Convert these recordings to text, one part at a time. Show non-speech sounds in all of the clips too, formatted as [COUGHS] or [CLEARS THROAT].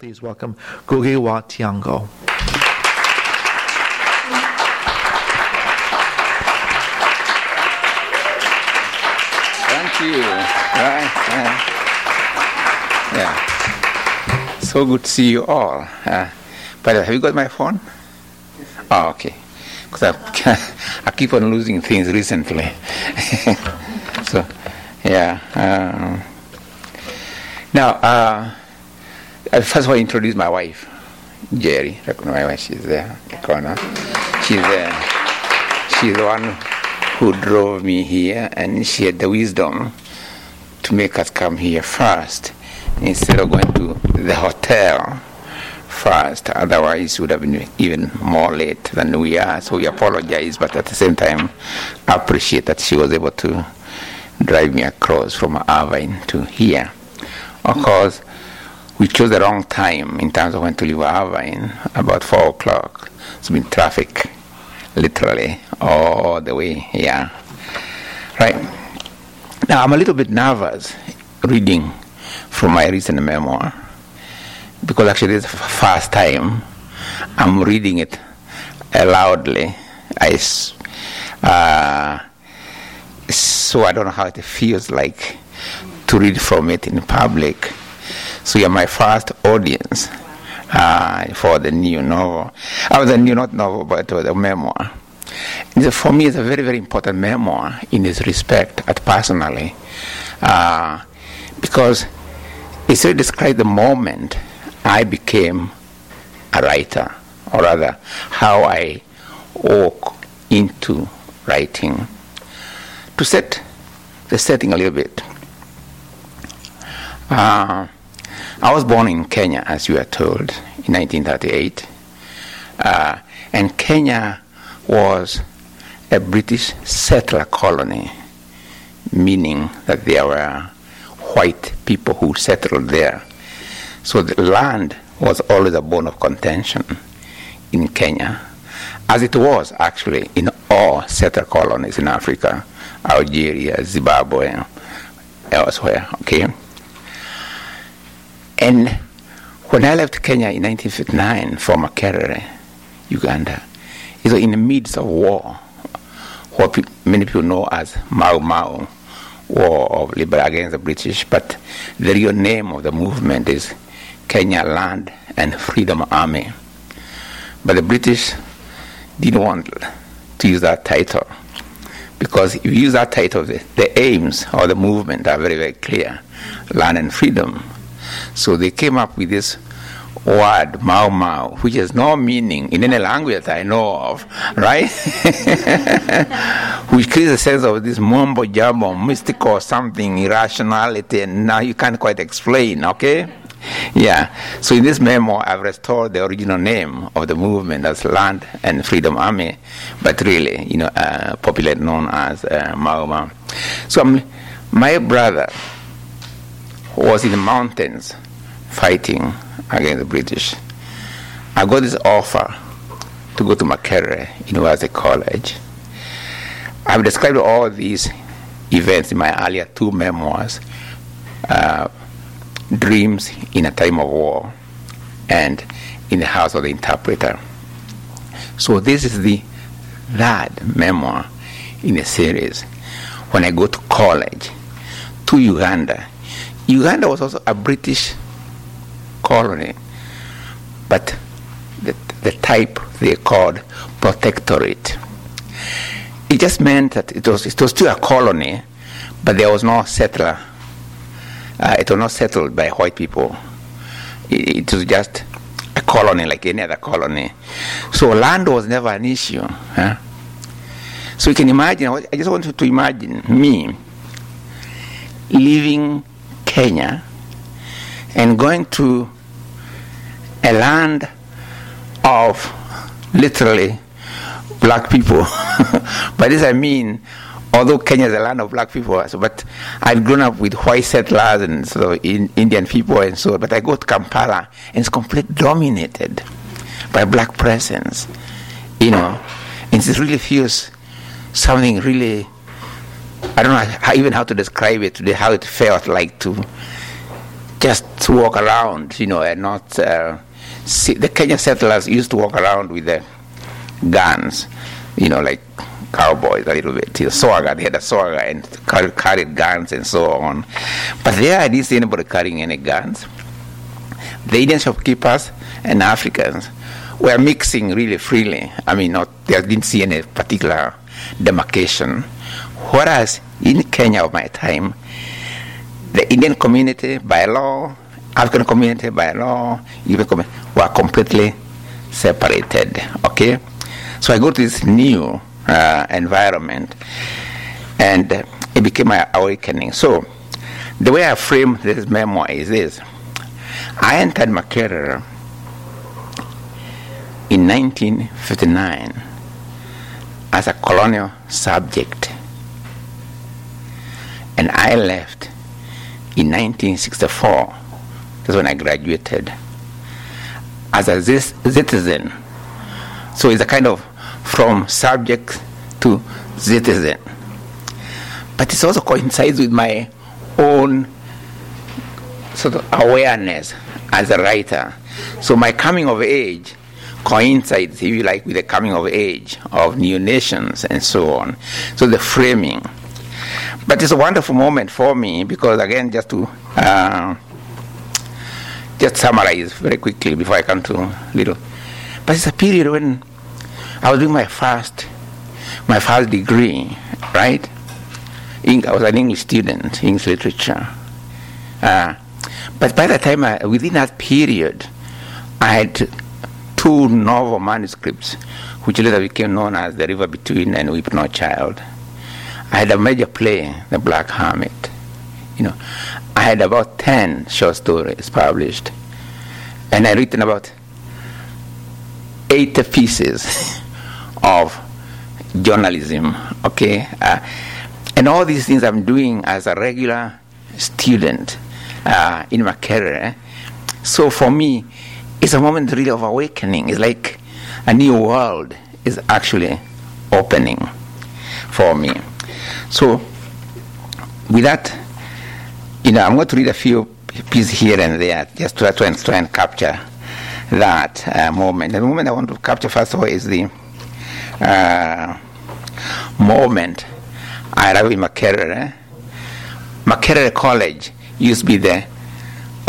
Please welcome Ngugi wa Thiong'o. Thank you. Right. uh, yeah. So good to see you all. Uh, but have you got my phone? Oh, okay. Because I, [LAUGHS] I keep on losing things recently. [LAUGHS] so, yeah. Um, now, uh, I Uh, first want to introduce my wife, Njeeri. My wife, she's there the corner. She's there. She's the one who drove me here, and she had the wisdom to make us come here first instead of going to the hotel first. Otherwise, would have been even more late than we are. So we apologize, but at the same time, appreciate that she was able to drive me across from Irvine to here. Of course, we chose the wrong time in terms of when to leave Irvine, about 4 o'clock. It's been traffic, literally, all the way here. Right. Now, I'm a little bit nervous reading from my recent memoir because actually is the first time I'm reading it loudly. I, uh, so I don't know how it feels like to read from it in public. So you're my first audience uh, for the new novel. Oh, the new, not novel, but the memoir. For me, it's a very, very important memoir in this respect, at personally, uh, because it really describes the moment I became a writer, or rather, how I walk into writing. To set the setting a little bit, uh, I was born in Kenya, as you are told, in 1938. Uh, and Kenya was a British settler colony, meaning that there were white people who settled there. So the land was always a bone of contention in Kenya, as it was actually in all settler colonies in Africa, Algeria, Zimbabwe, and elsewhere. Okay. And when I left Kenya in 1959 for Makerere, Uganda, it was in the midst of war, what pe- many people know as Mau Mau, War of Liberation against the British, but the real name of the movement is Kenya Land and Freedom Army. But the British didn't want to use that title because if you use that title, the, the aims of the movement are very, very clear land and freedom. So they came up with this word, Mau Mau, which has no meaning in any language that I know of, right? [LAUGHS] which creates a sense of this mumbo jumbo, mystical something, irrationality, and now you can't quite explain, okay? Yeah. So in this memoir, I've restored the original name of the movement as Land and Freedom Army, but really, you know, uh, popularly known as uh, Mau Mau. So um, my brother was in the mountains fighting against the British. I got this offer to go to Makerere University College. I've described all these events in my earlier two memoirs. Uh, Dreams in a Time of War and In the House of the Interpreter. So this is the third memoir in the series. When I go to college to Uganda, Uganda was also a British colony, but the, the type they called protectorate. It just meant that it was, it was still a colony, but there was no settler uh, it was not settled by white people. It, it, was just a colony like any other colony. So land was never an issue. Huh? So you can imagine, I just want you to imagine me leaving Kenya and going to a land of literally black people. [LAUGHS] By this I mean although Kenya is a land of black people, so, but I've grown up with white settlers and so in, Indian people and so. But I go to Kampala and it's completely dominated by black presence, you know, and it really feels something really. I don't know even how to describe it today. How it felt like to just walk around, you know, and not. Uh, the Kenyan settlers used to walk around with the guns, you know, like cowboys a little bit. You know, they had a swaga and carried, guns and so on. But there I didn't see anybody carrying any guns. The Indian shopkeepers and Africans were mixing really freely. I mean, not they didn't see any particular demarcation. Whereas in Kenya of my time, the Indian community by law, African community by law, even community, were completely separated. Okay, so I go to this new uh, environment, and it became my awakening. So the way I frame this memoir is this: I entered Makerere in 1959 as a colonial subject, and I left in 1964. That's when I graduated as a citizen. So it's a kind of from subject to citizen. But it also coincides with my own sort of awareness as a writer. So my coming of age coincides, if you like, with the coming of age of new nations and so on. So the framing. But it's a wonderful moment for me because, again, just to uh, just summarize very quickly before I come to little. But it's a period when I was doing my first, my first degree, right? I was an English student, English literature. Uh, but by the time, I, within that period, I had two novel manuscripts, which later became known as The River Between and Weep Not, Child. I had a major play, The Black Hermit. You know, I had about 10 short stories published, and I written about eight pieces [LAUGHS] of journalism, okay? Uh, and all these things I'm doing as a regular student uh, in my career. So for me, it's a moment really of awakening. It's like a new world is actually opening for me. So, with that, you know, I'm going to read a few pieces here and there just to try and, try and capture that uh, moment. The moment I want to capture first of all is the uh, moment I arrived in Makerere. Makerere College used to be the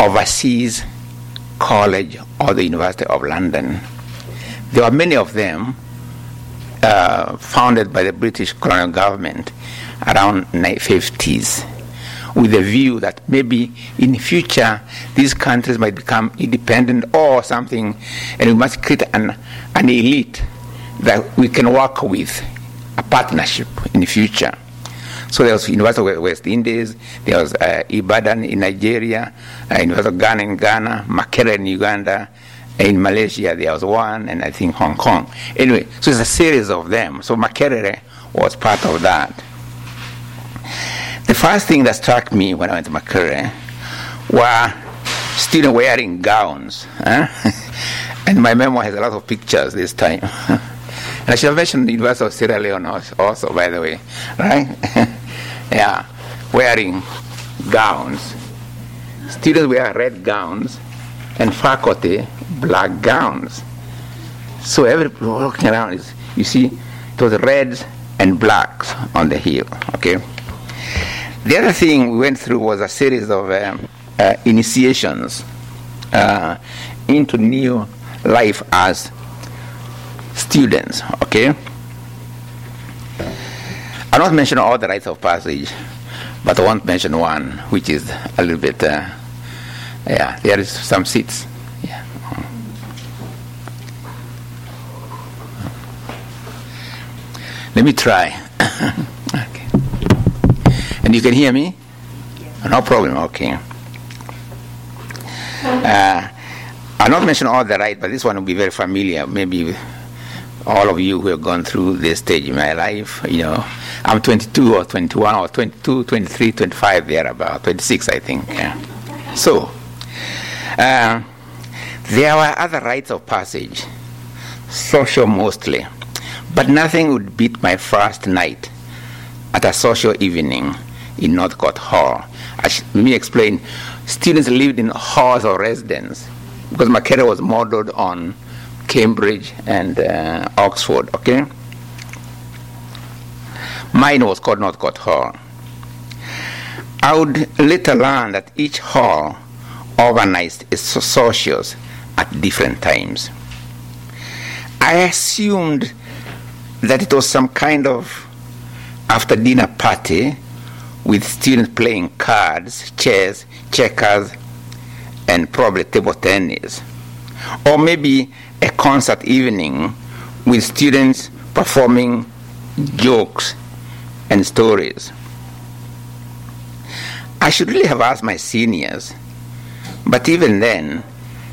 overseas college of the University of London. There were many of them uh, founded by the British colonial government around the 50s with the view that maybe in future these countries might become independent or something, and we must create an, an elite that we can work with, a partnership in the future. So there was University of West Indies, there was uh, Ibadan in Nigeria, uh, University of Ghana in Ghana, Makerere in Uganda, in Malaysia there was one, and I think Hong Kong. Anyway, so it's a series of them. So Makerere was part of that. First thing that struck me when I went to Makerere were students wearing gowns. Huh? [LAUGHS] and my memoir has a lot of pictures this time. [LAUGHS] and I should have mentioned the University of Sierra Leone also, by the way, right? [LAUGHS] yeah, wearing gowns. Students wear red gowns, and faculty black gowns. So every walking around is, you see, was reds and blacks on the hill. Okay. The other thing we went through was a series of um, uh, initiations uh, into new life as students. Okay. I'll not mention all the rites of passage, but I want to mention one, which is a little bit. Uh, yeah, there is some seats. Yeah. Let me try. [LAUGHS] And you can hear me? No problem. Okay. Uh, I'll not mention all the right, but this one will be very familiar. Maybe all of you who have gone through this stage in my life, you know, I'm 22 or 21 or 22, 23, 25, there about 26, I think. Yeah. So, uh, there were other rites of passage, social mostly, but nothing would beat my first night at a social evening in Northcote Hall. Let me explain. students lived in halls or residence because Makerere was modeled on Cambridge and uh, Oxford, okay? Mine was called Northcote Hall. I would later learn that each hall organized its socials at different times. I assumed that it was some kind of after dinner party with students playing cards, chess, checkers, and probably table tennis. Or maybe a concert evening with students performing jokes and stories. I should really have asked my seniors, but even then,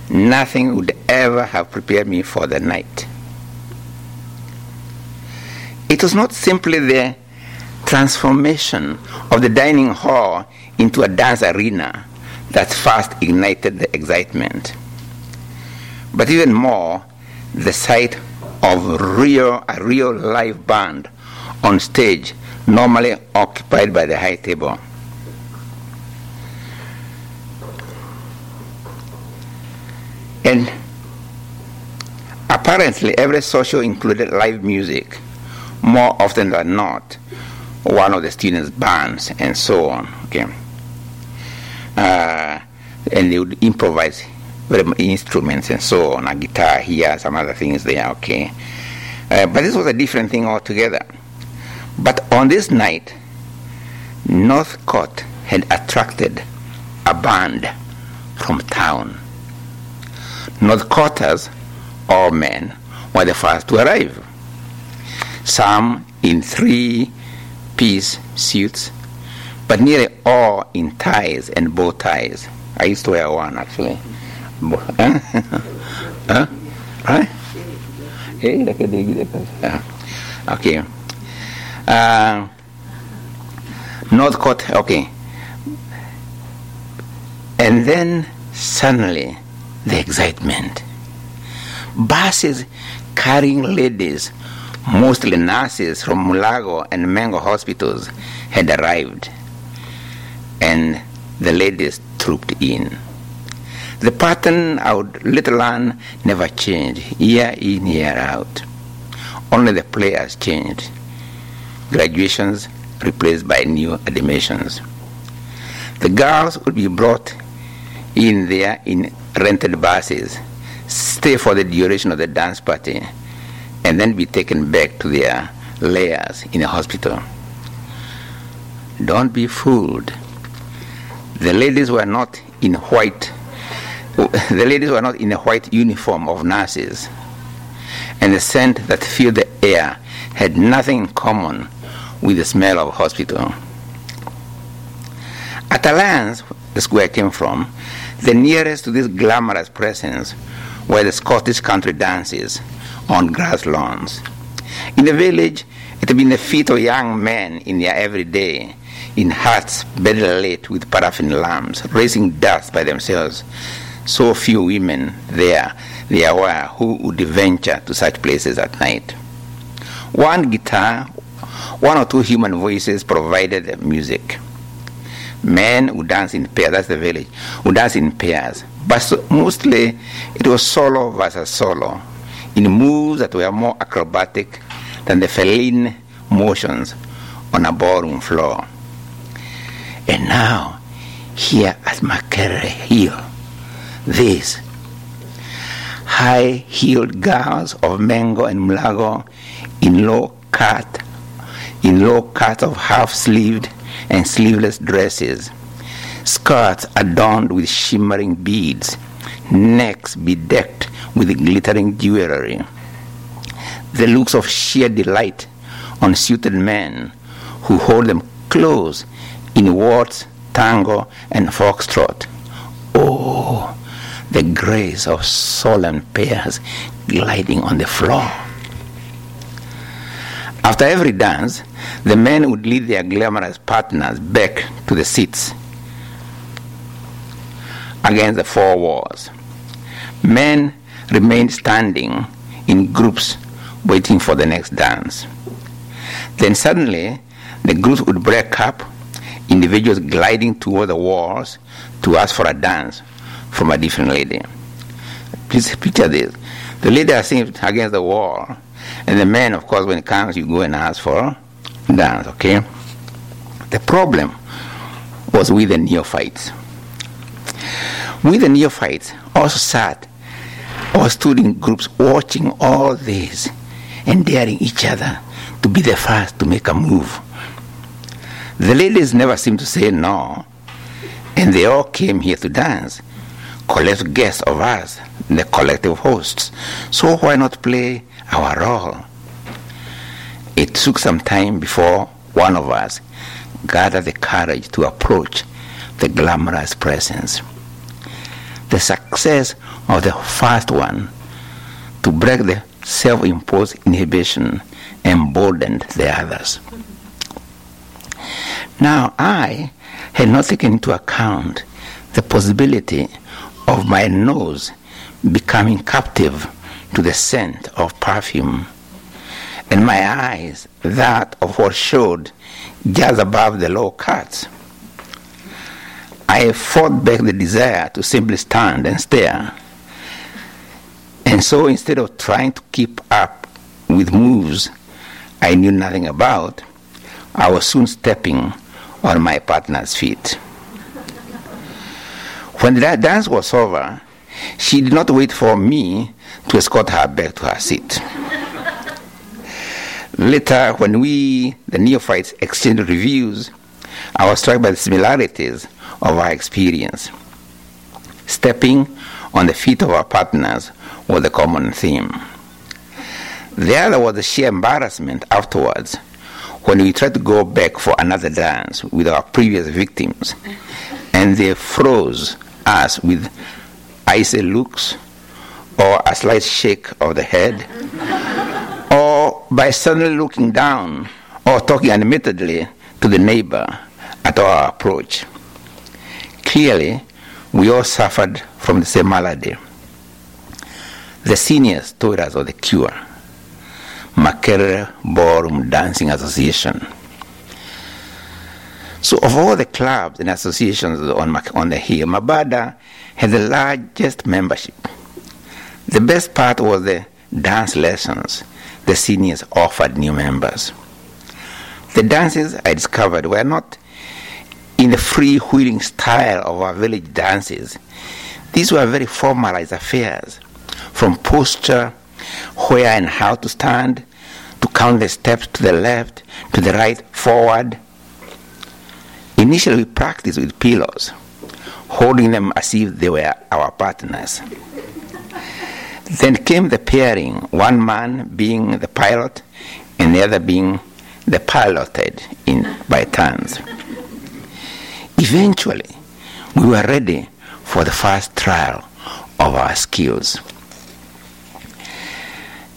nothing would ever have prepared me for the night. It was not simply the transformation of the dining hall into a dance arena that first ignited the excitement. But even more, the sight of real, a real live band on stage, normally occupied by the high table. And apparently, every social included live music, more often than not, one of the students' bands, and so on. Okay, uh, and they would improvise instruments and so on, a guitar here, some other things there. Okay, uh, but this was a different thing altogether. But on this night, Northcote had attracted a band from town. Northcotters, all men, were the first to arrive. Some in three piece suits, but nearly all in ties and bow ties. I used to wear one actually. [LAUGHS] Huh? Right? Okay. Uh, Northcote, okay. And then suddenly, the excitement. Buses carrying ladies, mostly nurses from Mulago and Mengo hospitals, had arrived, and the ladies trooped in. The pattern would later learn never changed, year in, year out. Only the players changed. Graduations replaced by new admissions. The girls would be brought in there in rented buses, stay for the duration of the dance party, and then be taken back to their layers in a hospital. Don't be fooled. The ladies were not in white. The ladies were not in a white uniform of nurses, and the scent that filled the air had nothing in common with the smell of hospital. At Alliance, the square I came from, the nearest to this glamorous presence were the Scottish country dances on grass lawns. In the village, it had been the feet of young men in their everyday, in huts bedded late with paraffin lamps, raising dust by themselves. So few women there there were who would venture to such places at night. One guitar, one or two human voices provided the music. Men would dance in pairs, that's the village, would dance in pairs. But so, mostly it was solo versus solo, in moves that were more acrobatic than the feline motions on a ballroom floor. And now, here at Makerere Hill, this high heeled girls of Mengo and Mulago in low cut, in low cut of half sleeved and sleeveless dresses, skirts adorned with shimmering beads, necks bedecked with glittering jewelry. The looks of sheer delight on suited men who hold them close in waltz, tango, and foxtrot. Oh, the grace of solemn pairs gliding on the floor. After every dance, the men would lead their glamorous partners back to the seats against the four walls. Men remained standing in groups waiting for the next dance. Then suddenly, the groups would break up individuals gliding toward the walls to ask for a dance from a different lady. Please picture this. The lady is sitting against the wall, and the man, of course, when it comes, you go and ask for dance, okay? The problem was with the neophytes. With the neophytes also sat or student groups watching all this and daring each other to be the first to make a move. The ladies never seemed to say no, and they all came here to dance, collective guests of us, the collective hosts. So why not play our role? It took some time before one of us gathered the courage to approach the glamorous presence. The success of the first one to break the self imposed inhibition emboldened the others. Now, I had not taken into account the possibility of my nose becoming captive to the scent of perfume, and my eyes that of what showed just above the low cuts. I fought back the desire to simply stand and stare. And so instead of trying to keep up with moves I knew nothing about, I was soon stepping on my partner's feet. When the dance was over, she did not wait for me to escort her back to her seat. Later, when we, the neophytes, exchanged reviews, I was struck by the similarities of our experience. Stepping on the feet of our partners was a common theme. The other was the sheer embarrassment afterwards when we tried to go back for another dance with our previous victims and they froze us with icy looks or a slight shake of the head or by suddenly looking down or talking animatedly to the neighbor at our approach. Clearly, we all suffered from the same malady. The seniors told us of the cure Makerere Ballroom Dancing Association. So, of all the clubs and associations on, on the hill, Mabada had the largest membership. The best part was the dance lessons the seniors offered new members. The dances I discovered were not in the free-wheeling style of our village dances. These were very formalized affairs, from posture, where and how to stand, to count the steps to the left, to the right, forward. Initially, we practiced with pillows, holding them as if they were our partners. Then came the pairing, one man being the pilot and the other being the piloted in by turns. Eventually, we were ready for the first trial of our skills.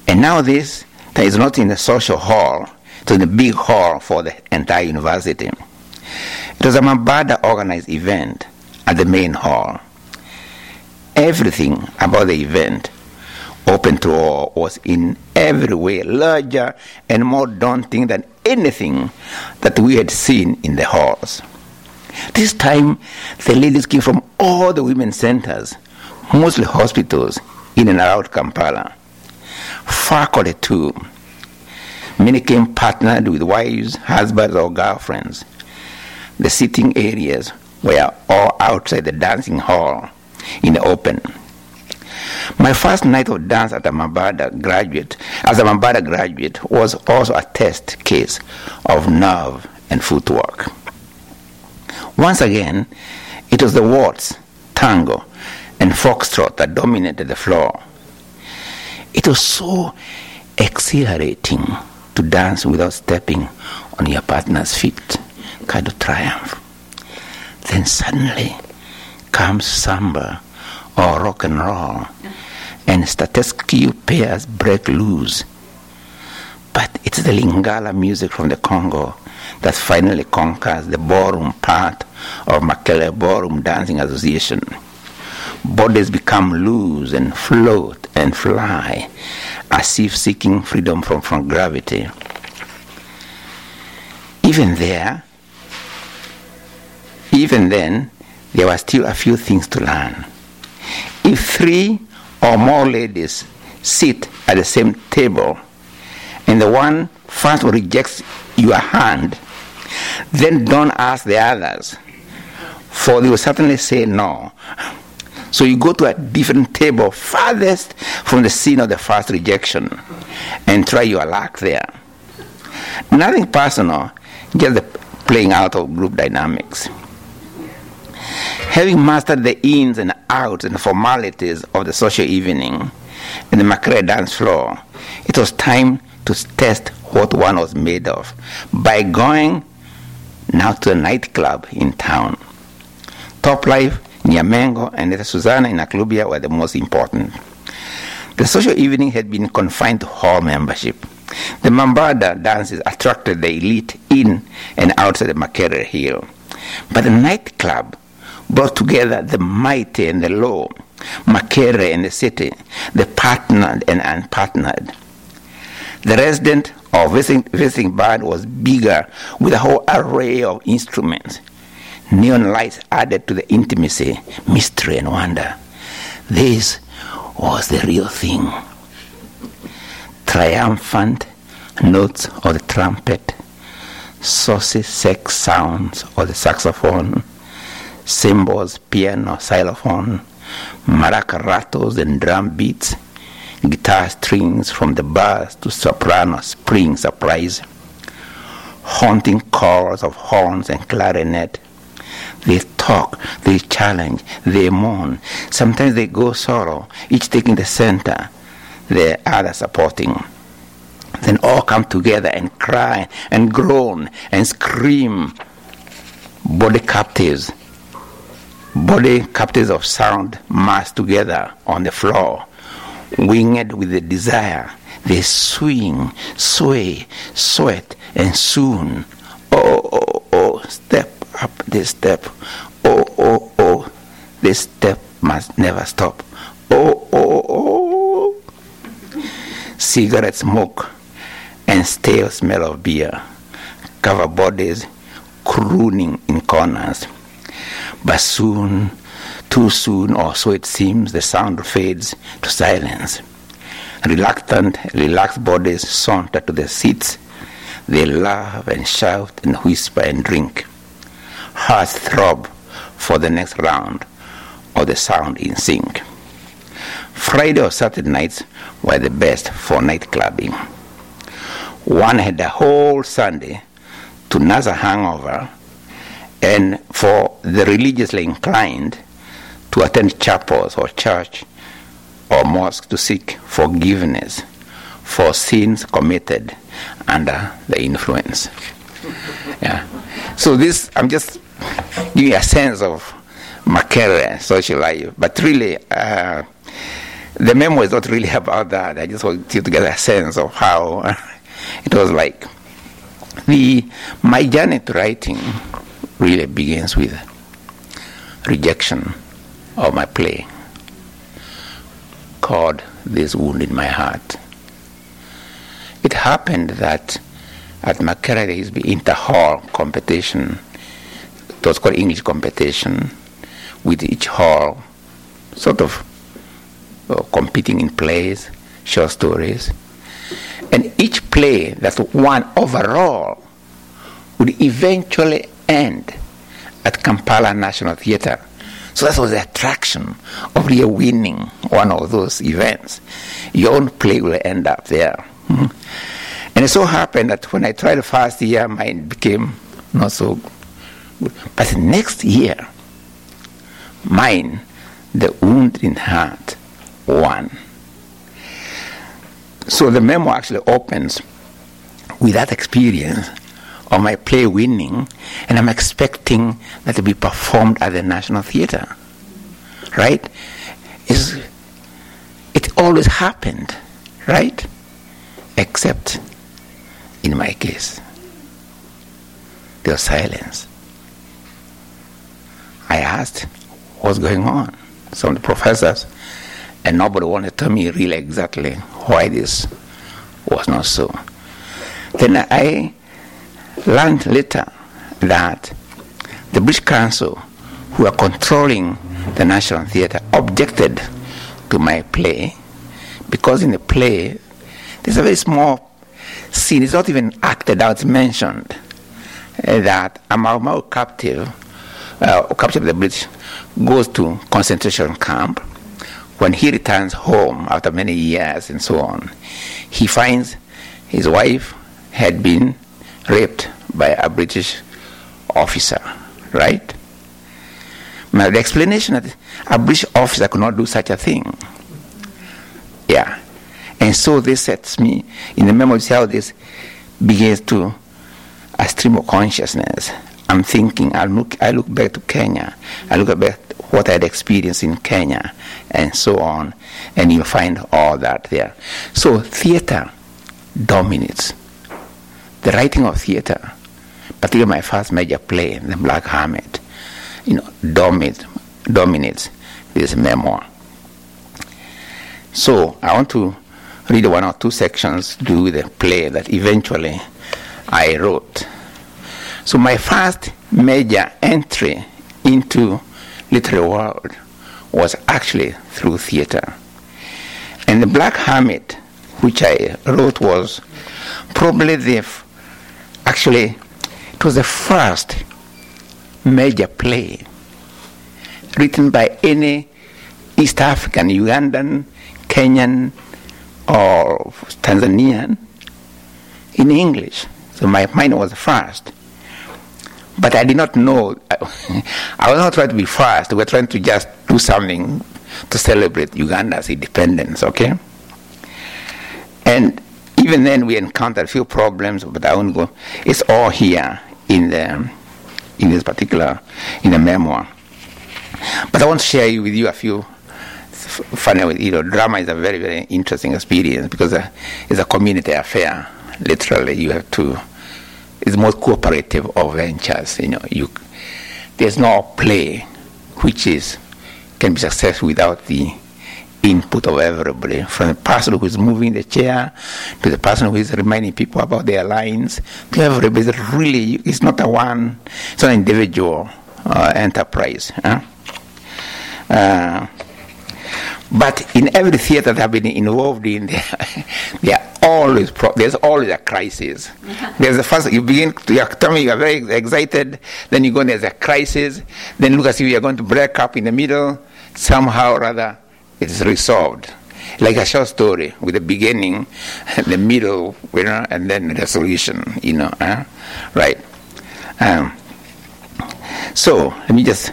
And now this is not in the social hall, it was in the big hall for the entire university. It was a Mabada organized event at the main hall. Everything about the event, open to all, was in every way larger and more daunting than anything that we had seen in the halls. This time, the ladies came from all the women's centers, mostly hospitals in and around Kampala. Faculty too. Many came partnered with wives, husbands, or girlfriends. The sitting areas were all outside the dancing hall in the open. My first night of dance at a Mabada graduate, as a Mabada graduate, was also a test case of nerve and footwork. Once again, it was the waltz, tango, and foxtrot that dominated the floor. It was so exhilarating to dance without stepping on your partner's feet, kind of triumph. Then suddenly comes samba or rock and roll, and statesque pairs break loose. But it's the Lingala music from the Congo that finally conquers the ballroom part of Makerere Ballroom Dancing Association. Bodies become loose and float and fly as if seeking freedom from, from gravity. Even there, even then, there were still a few things to learn. If three or more ladies sit at the same table and the one first rejects your hand, then don't ask the others, for they will certainly say no. So you go to a different table farthest from the scene of the first rejection and try your luck there. Nothing personal, just the playing out of group dynamics. Having mastered the ins and outs and formalities of the social evening and the Makerere dance floor, it was time to test what one was made of by going now to a nightclub in town. Top Life, Nyamengo, and the Susanna in Aklubia were the most important. The social evening had been confined to hall membership. The Mabada dances attracted the elite in and outside the Makerere Hill. But the nightclub brought together the mighty and the low, Makerere and the city, the partnered and unpartnered. The resident or visiting, visiting band was bigger with a whole array of instruments. Neon lights added to the intimacy, mystery, and wonder. This was the real thing. Triumphant notes of the trumpet, saucy sex sounds of the saxophone, cymbals, piano, xylophone, maraca rattles and drum beats, guitar strings from the bass to soprano spring surprise, haunting chorus of horns and clarinet. They talk, they challenge, they mourn. Sometimes they go solo, each taking the center, the other supporting. Then all come together and cry and groan and scream. Body captives, body captives of sound massed together on the floor winged with the desire, they swing, sway, sweat, and soon, oh, oh, oh, step up this step. Oh, oh, oh, this step must never stop. Oh, oh, oh. Cigarette smoke and stale smell of beer cover bodies crooning in corners. But soon too soon, or so it seems, the sound fades to silence. Reluctant, relaxed bodies saunter to their seats. They laugh and shout and whisper and drink. Hearts throb for the next round or the sound in sync. Friday or Saturday nights were the best for night clubbing. One had a whole Sunday to nurse a hangover, and for the religiously inclined, to attend chapels or church or mosque to seek forgiveness for sins committed under the influence. [LAUGHS] Yeah. So this, I'm just giving you a sense of Makerere social life, but really, uh, the memo is not really [LAUGHS] about that. I just want you to get a sense of how [LAUGHS] it was like. The my journey to writing really begins with rejection of my play called This Wound in My Heart. It happened that at Makerere inter-hall competition, it was called English competition, with each hall sort of uh, competing in plays, short stories. And each play that won overall would eventually end at Kampala National Theatre so that was the attraction of really winning one of those events. Your own play will end up there. Mm-hmm. And it so happened that when I tried the first year, mine became not so good. But the next year, mine, the wound in heart, won. So the memo actually opens with that experience of my play winning, and I'm expecting that to be performed at the National Theatre. Right? It's, it always happened, right? Except in my case, there was silence. I asked, what's going on? Some of the professors, and nobody wanted to tell me really exactly why this was not so. Then I learned later that the British Council, who are controlling the National Theatre, objected to my play because in the play there's a very small scene, it's not even acted out, it's mentioned uh, that a Mau Mau captive, uh, captive of the British, goes to concentration camp. When he returns home after many years and so on, he finds his wife had been raped by a British officer, right? Now, the explanation that a British officer could not do such a thing. Yeah. And so this sets me in the memory how this begins to a stream of consciousness. I'm thinking, I look, I look back to Kenya, I look back what I had experienced in Kenya, and so on, and you'll find all that there. So theater dominates. The writing of theater, particularly my first major play, The Black Hermit, you know, dominates, dominates this memoir. So I want to read one or two sections to do the play that eventually I wrote. So my first major entry into literary world was actually through theater. And the Black Hermit, which I wrote, was probably the actually it was the first major play written by any East African, Ugandan, Kenyan, or Tanzanian in English. So my mind was first. But I did not know, I [LAUGHS] was not trying to be fast, we were trying to just do something to celebrate Uganda's independence, okay? And even then we encountered a few problems, but I won't go. It's all here in the in this particular in the memoir. But I want to share with you a few funny. You know, drama is a very very interesting experience because uh, it's a community affair. Literally, you have to. It's more cooperative of ventures. You know, you there's no play which is can be successful without the input of everybody, from the person who is moving the chair to the person who is reminding people about their lines, to everybody. Really, it's not a one, it's an individual uh, enterprise. Huh? Uh, but in every theater that I've been involved in, [LAUGHS] there, always pro- there's always a crisis. There's the first you begin to you tell me you are very excited, then you go there's a crisis, then look as if you are going to break up in the middle. Somehow or other, it is resolved. Like a short story with the beginning, [LAUGHS] the middle, you know, and then the resolution, you know, huh? right? Um, so let me just.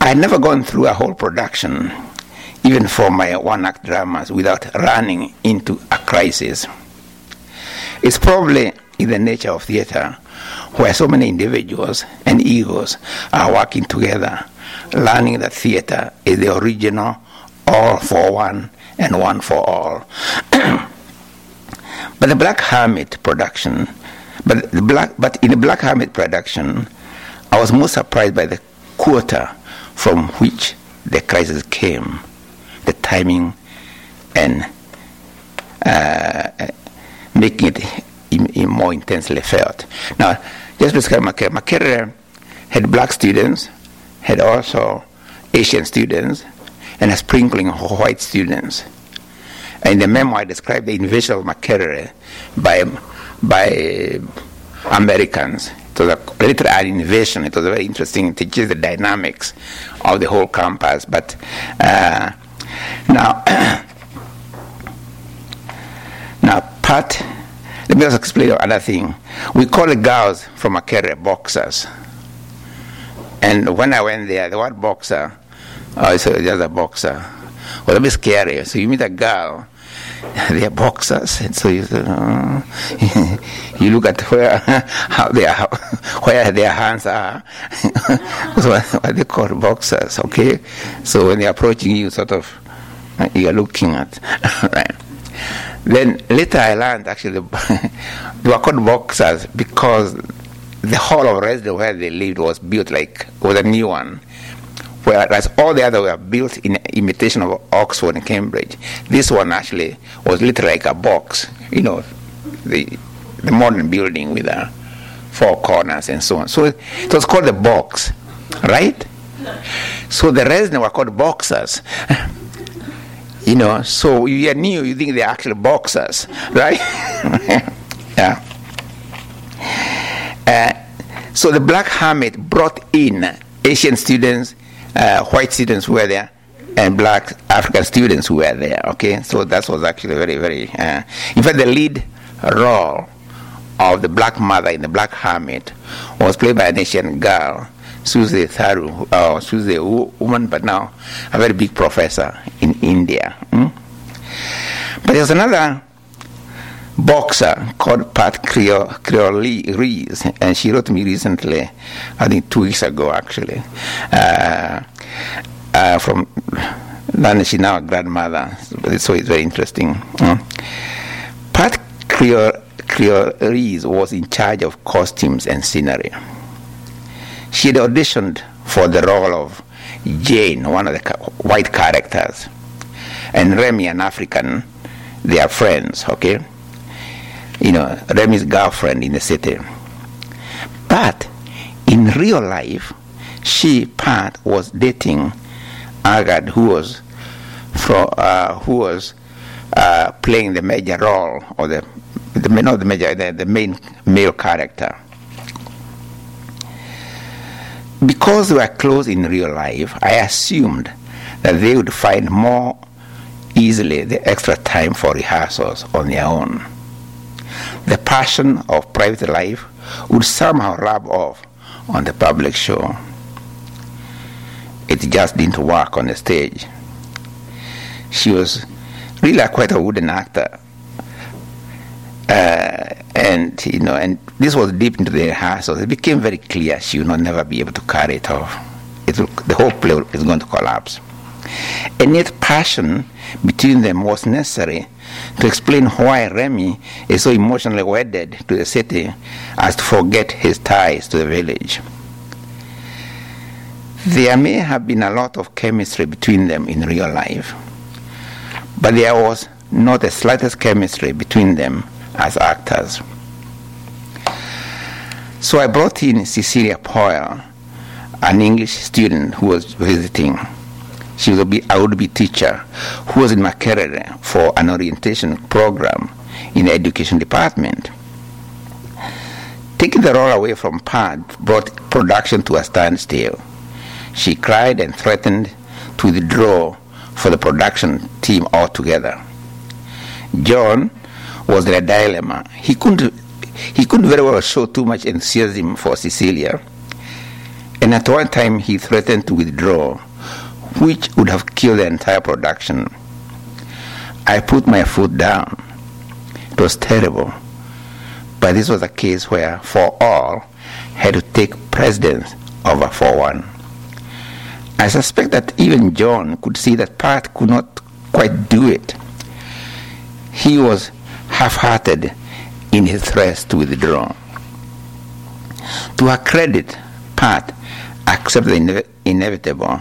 I never gone through a whole production, even for my one-act dramas, without running into a crisis. It's probably in the nature of theater, where so many individuals and egos are working together, learning that theater is the original all for one and one for all. [CLEARS THROAT] but the Black Hermit production, but the black, but in the Black Hermit production, I was most surprised by the quarter from which the crisis came, the timing, and uh, making it in, in more intensely felt. Now, just Makerere. Makerere had black students, had also Asian students, and a sprinkling of white students. In the memoir, I described the invasion of Makerere by, by Americans. It was a literal invasion. It was very interesting. It teaches the dynamics of the whole campus. But uh, now, [COUGHS] now, part, let me just explain another thing. We call the girls from Makerere boxers. And when I went there, the word boxer Oh, it's just a boxer. Well, a bit scary. So you meet a girl, [LAUGHS] they are boxers, and so you, uh, [LAUGHS] you look at where [LAUGHS] how they are, where their hands are. That's what, they call boxers. Okay, so when they're approaching you, sort of, you are looking at, right? Then later I learned actually they were called boxers because the hall of residence where they lived was built like was a new one whereas all the other were built in imitation of Oxford and Cambridge. This one actually was literally like a box, you know, the the modern building with a four corners and so on. So it was called the box, right? So the residents were called boxers. [LAUGHS] You know, so you are new, you think they're actually boxers, [LAUGHS] right? [LAUGHS] yeah. Uh, so the black hermit brought in Asian students, uh, white students were there, and black African students were there. Okay, so that was actually very, very. Uh, in fact, the lead role of the black mother in the black hermit was played by an Asian girl Susie Tharu, uh, Susie woman, but now a very big professor in India. Hmm? But there's another boxer called Pat Creole Rees, and she wrote me recently, I think two weeks ago actually, uh, uh, from London. She's now a grandmother, so it's very interesting. Hmm? Pat Creole, Creole Rees was in charge of costumes and scenery. She had auditioned for the role of Jane, one of the white characters, and Remy, an African. They are friends, okay? You know, Remy's girlfriend in the city. But in real life, she, Pat, was dating Agard, who was, for, uh, who was uh, playing the major role, or the, the not the major, the, the main male character because we were close in real life, I assumed that they would find more easily the extra time for rehearsals on their own. The passion of private life would somehow rub off on the public show. It just didn't work on the stage. She was really quite a wooden actor. Uh, and you know, and this was deep into the rehearsals. It became very clear she would not never be able to carry it off. It the whole play is going to collapse. Yet, passion between them was necessary to explain why Remy is so emotionally wedded to the city as to forget his ties to the village. There may have been a lot of chemistry between them in real life, but there was not the slightest chemistry between them as actors. So I brought in Cecilia Poyle, an English student who was visiting. She was a would-be teacher who was in my Makerere for an orientation program in the education department. Taking the role away from Pat brought production to a standstill. She cried and threatened to withdraw for the production team altogether. John was in a dilemma. He couldn't, he couldn't very well show too much enthusiasm for Cecilia, and at one time he threatened to withdraw, which would have killed the entire production. I put my foot down. It was terrible. But this was a case where for all had to take precedence over for one. I suspect that even John could see that Pat could not quite do it. He was half hearted in his threats to withdraw. To her credit, Pat accepted the ine- inevitable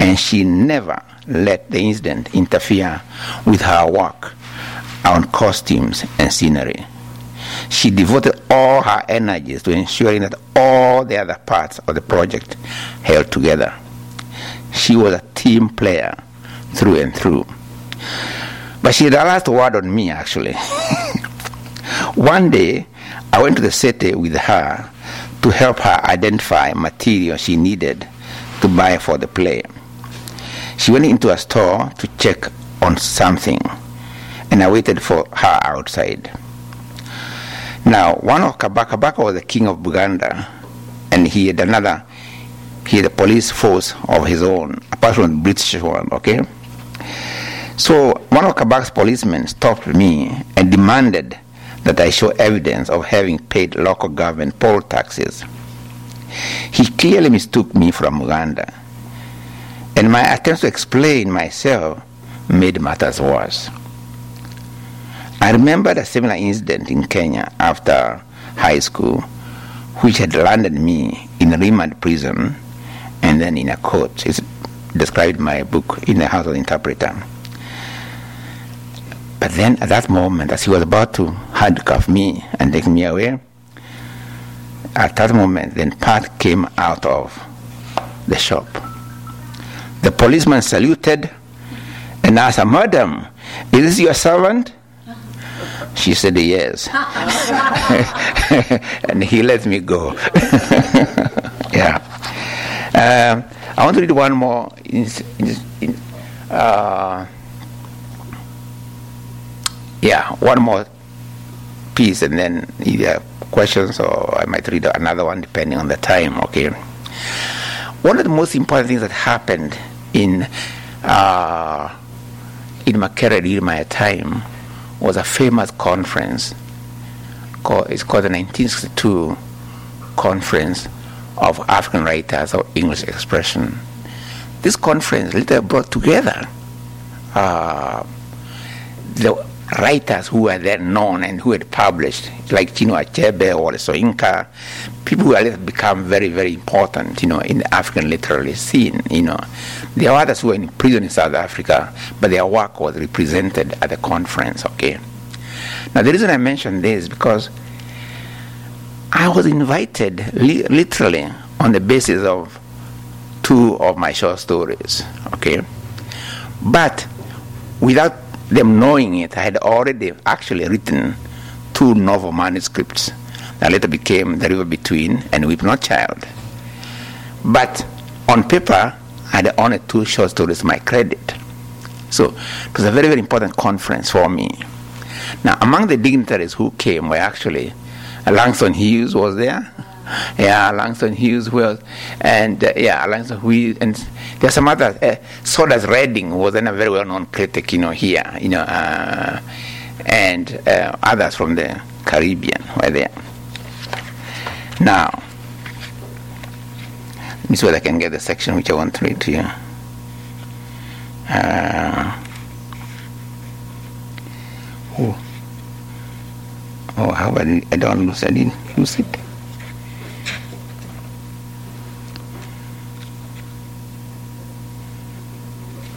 and she never let the incident interfere with her work on costumes and scenery. She devoted all her energies to ensuring that all the other parts of the project held together. She was a team player through and through. But she had a last word on me, actually. [LAUGHS] One day, I went to the city with her to help her identify material she needed to buy for the play. She went into a store to check on something, and I waited for her outside. Now, one of Kabaka, Kabaka was the king of Buganda, and he had another, he had a police force of his own, apart from the British one, okay? So one of Kabak's policemen stopped me and demanded that I show evidence of having paid local government poll taxes. He clearly mistook me from Uganda, and my attempts to explain myself made matters worse. I remembered a similar incident in Kenya after high school, which had landed me in a remand prison and then in a court. It's described in my book, In the House of the Interpreter. But then at that moment, as he was about to handcuff me and take me away, at that moment, then Pat came out of the shop. The policeman saluted and asked her, Madam, is this your servant? She said, Yes. [LAUGHS] and he let me go. [LAUGHS] yeah. Um, I want to read one more. In, in, uh, yeah, one more piece, and then either questions or I might read another one depending on the time. Okay. One of the most important things that happened in uh, in Makerere during my time was a famous conference. Called, it's called the 1962 Conference of African Writers of English Expression. This conference later brought together uh, the writers who were then known and who had published, like Chinua Achebe or Soyinka, people who had become very, very important, you know, in the African literary scene, you know. There are others who were in prison in South Africa, but their work was represented at the conference, okay? Now, the reason I mention this is because I was invited li- literally on the basis of two of my short stories, okay? But without them knowing it, I had already actually written two novel manuscripts that later became The River Between and Weep Not Child. But on paper, I had only two short stories to my credit. So it was a very, very important conference for me. Now, among the dignitaries who came were actually Langston Hughes was there. Yeah, Langston Hughes was, and uh, yeah, Langston Hughes, and there's some others. Uh, Saunders Redding was then a very well-known critic, you know, here, you know, uh, and uh, others from the Caribbean were there. Now, let me see whether I can get the section which I want to read to you. Uh, oh. oh, how about? I don't lose, I didn't lose it.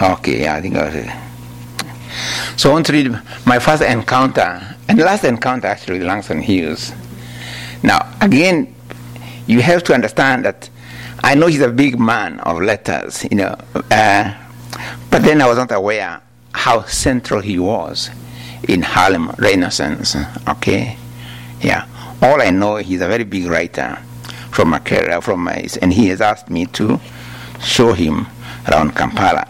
Okay, yeah, I think I was it. So I want to read my first encounter and last encounter actually with Langston Hughes. Now, again, you have to understand that I know he's a big man of letters, you know, uh, but then I was not aware how central he was in Harlem Renaissance. Okay, yeah. All I know, he's a very big writer from Makerere, from my, and he has asked me to show him around Kampala.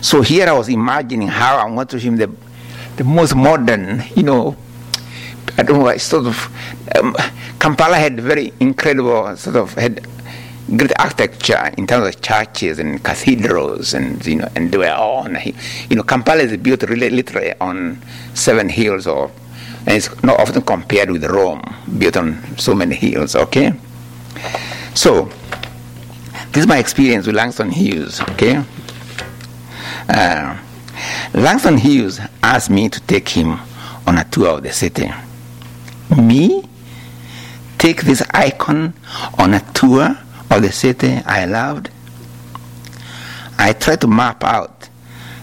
So here I was imagining how I'm going to him the, the most modern, you know, I don't know, I sort of, um, Kampala had very incredible, sort of, had great architecture in terms of churches and cathedrals, and you know, and they were all, on, you know, Kampala is built really literally on seven hills, or and it's not often compared with Rome, built on so many hills. Okay, so this is my experience with Langston Hughes. Okay, uh, Langston Hughes asked me to take him on a tour of the city. Me take this icon on a tour of the city I loved. I tried to map out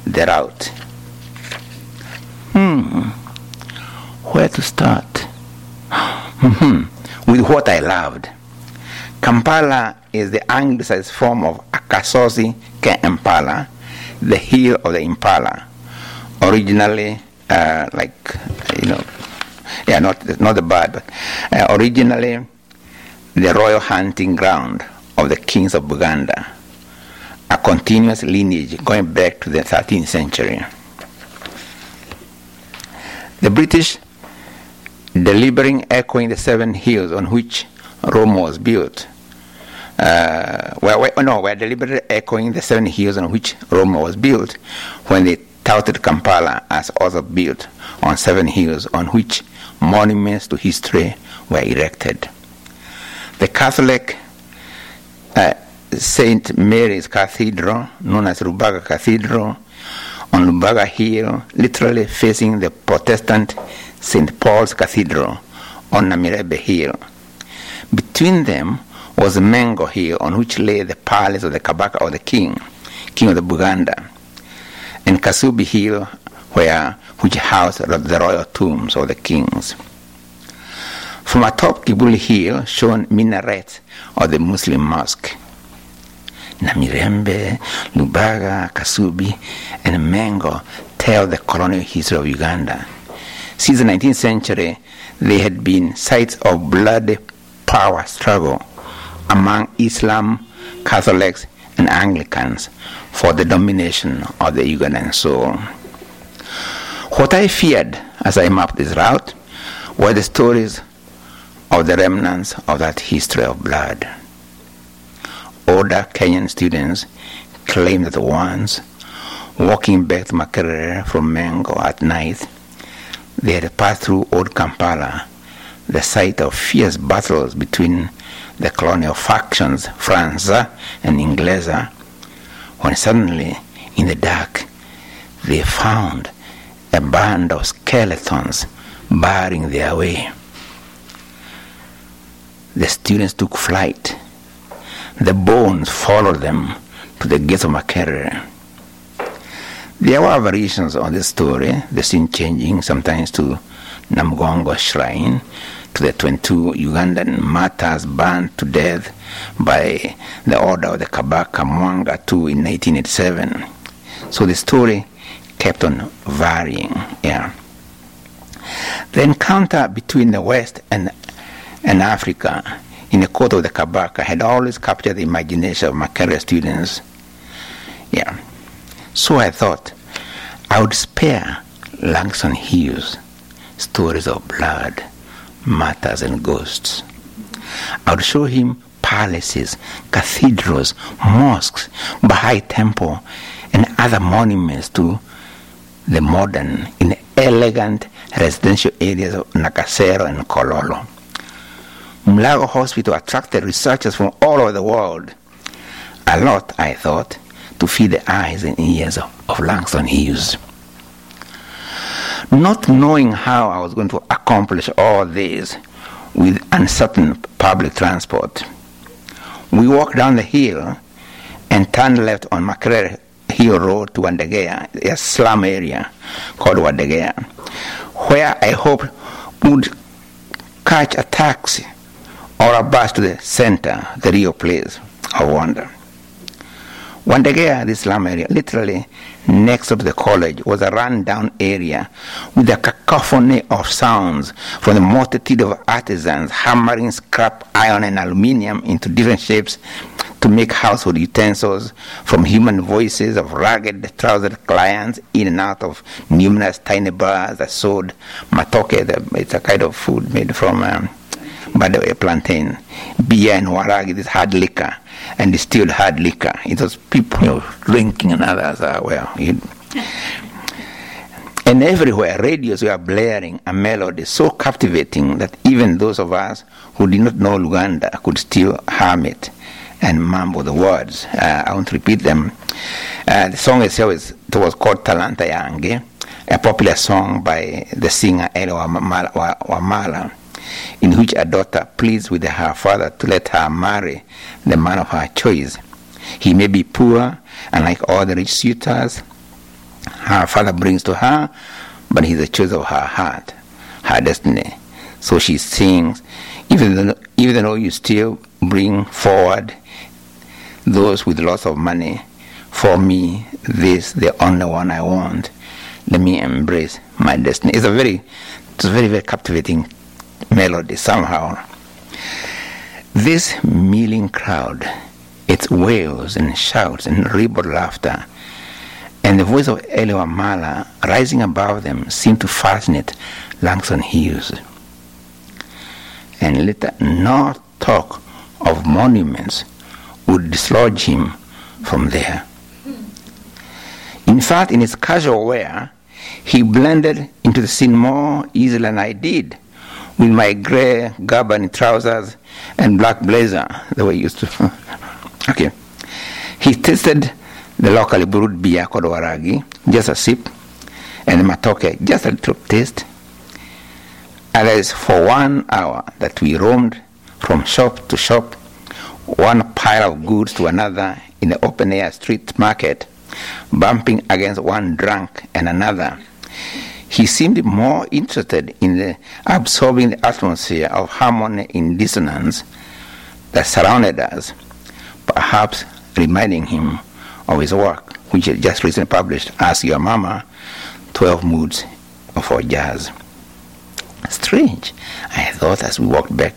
the route. Hmm, where to start? Mm-hmm. With what I loved. Kampala is the anglicized form of Akasozi Ke Impala, the hill of the impala. Originally, uh, like, you know, yeah, not, not the bird, but uh, originally the royal hunting ground of the kings of Buganda, a continuous lineage going back to the 13th century. The British, delivering echoing the seven hills on which Rome was built, uh, were, no, were deliberately echoing the seven hills on which Rome was built when they touted Kampala as also built on seven hills on which monuments to history were erected. The Catholic uh, St. Mary's Cathedral, known as Lubaga Cathedral, on Lubaga Hill, literally facing the Protestant St. Paul's Cathedral on Namirembe Hill. Between them was Mengo Hill, on which lay the palace of the Kabaka or the king, king of the Buganda, and Kasubi Hill, where which housed the royal tombs of the kings. From atop Kibuli Hill shone minarets of the Muslim mosque. Namirembe, Lubaga, Kasubi, and Mengo tell the colonial history of Uganda. Since the 19th century, they had been sites of bloody power struggle among Islam, Catholics, and Anglicans for the domination of the Ugandan soul. What I feared as I mapped this route were the stories of the remnants of that history of blood. Older Kenyan students claim that once, walking back to Makerere from Mengo at night, they had passed through Old Kampala, the site of fierce battles between the colonial factions, Franza and Inglesa, when suddenly, in the dark, they found a band of skeletons barring their way. The students took flight. The bones followed them to the gates of Makerere. There were variations on this story, the scene changing sometimes to Namugongo Shrine, to the 22 Ugandan martyrs burned to death by the order of the Kabaka Mwanga II in 1987. So the story kept on varying. Yeah. The encounter between the West and, and Africa in the court of the Kabaka had always captured the imagination of Makerere students. Yeah. So I thought I would spare Langston Hughes stories of blood, martyrs, and ghosts. I would show him palaces, cathedrals, mosques, Baha'i temple, and other monuments to the modern in elegant residential areas of Nakasero and Kololo. Mulago Hospital attracted researchers from all over the world. A lot, I thought, to feed the eyes and ears of, of Langston Hughes. Not knowing how I was going to accomplish all this with uncertain public transport, we walked down the hill and turned left on Makerere Hill Road to Wandegeya, a slum area called Wandegeya, where I hoped would catch a taxi or a bus to the center, the real place of wonder. Wandegeya, this slum area, literally next to the college, was a run-down area with a cacophony of sounds from the multitude of artisans hammering scrap iron and aluminium into different shapes to make household utensils, from human voices of ragged trousered clients in and out of numerous tiny bars that sold matoke, it's a kind of food made from um, by the way, plantain, beer and waragi, this hard liquor, and distilled hard liquor. It was people drinking and others are, well, it, and everywhere, radios were blaring a melody so captivating that even those of us who did not know Luganda could still hum it and mumble the words. Uh, I won't repeat them. Uh, the song itself is, it was called Talanta Yange, a popular song by the singer Elly Wamala. In which a daughter pleads with her father to let her marry the man of her choice. He may be poor, and like all the rich suitors, her father brings to her, but he's the choice of her heart, her destiny. So she sings, even though, even though you still bring forward those with lots of money, for me, this the only one I want. Let me embrace my destiny. It's a very, it's a very, very captivating melody somehow. This milling crowd, its wails and shouts and ribald laughter, and the voice of Elly Wamala rising above them seemed to fascinate Langston Hughes. And let not talk of monuments would dislodge him from there. In fact, in his casual wear, he blended into the scene more easily than I did with my gray Gabbani trousers and black blazer, the way used to. [LAUGHS] okay. He tasted the locally brewed beer called Waragi, just a sip, and Matoke, just a little taste. And is for one hour that we roamed from shop to shop, one pile of goods to another in the open air street market, bumping against one drunk and another. He seemed more interested in the absorbing the atmosphere of harmony in dissonance that surrounded us, perhaps reminding him of his work, which he just recently published, Ask Your Mama 12 Moods for Jazz. Strange, I thought as we walked back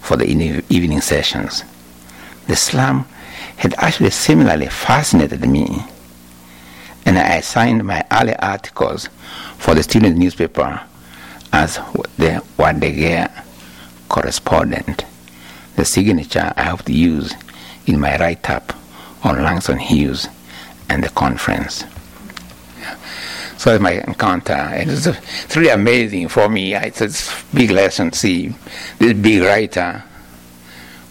for the evening sessions. The slum had actually similarly fascinated me, and I signed my early articles for the student newspaper as the Wandegeya correspondent, the signature I have to use in my write up on Langston Hughes and the conference. So my encounter, and it's, it's really amazing for me. It's a big lesson to see this big writer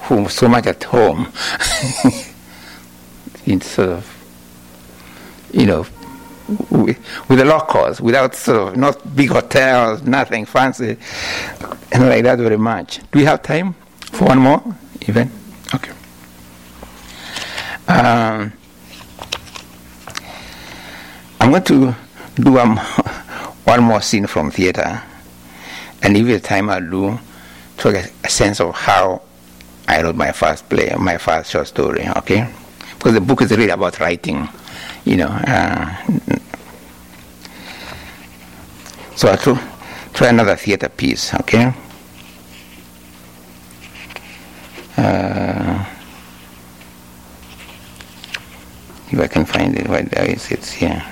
who so much at home [LAUGHS] in sort of, you know, with, the locals, without sort of not big hotels, nothing fancy, and like that very much. Do we have time for one more event? Okay. Um, I'm going to do um, [LAUGHS] one more scene from theater, and if the time I do, to get a sense of how I wrote my first play, my first short story. Okay, because the book is really about writing, you know. Uh, so I try, try another theater piece. Okay. Uh, if I can find it, where there is it's here.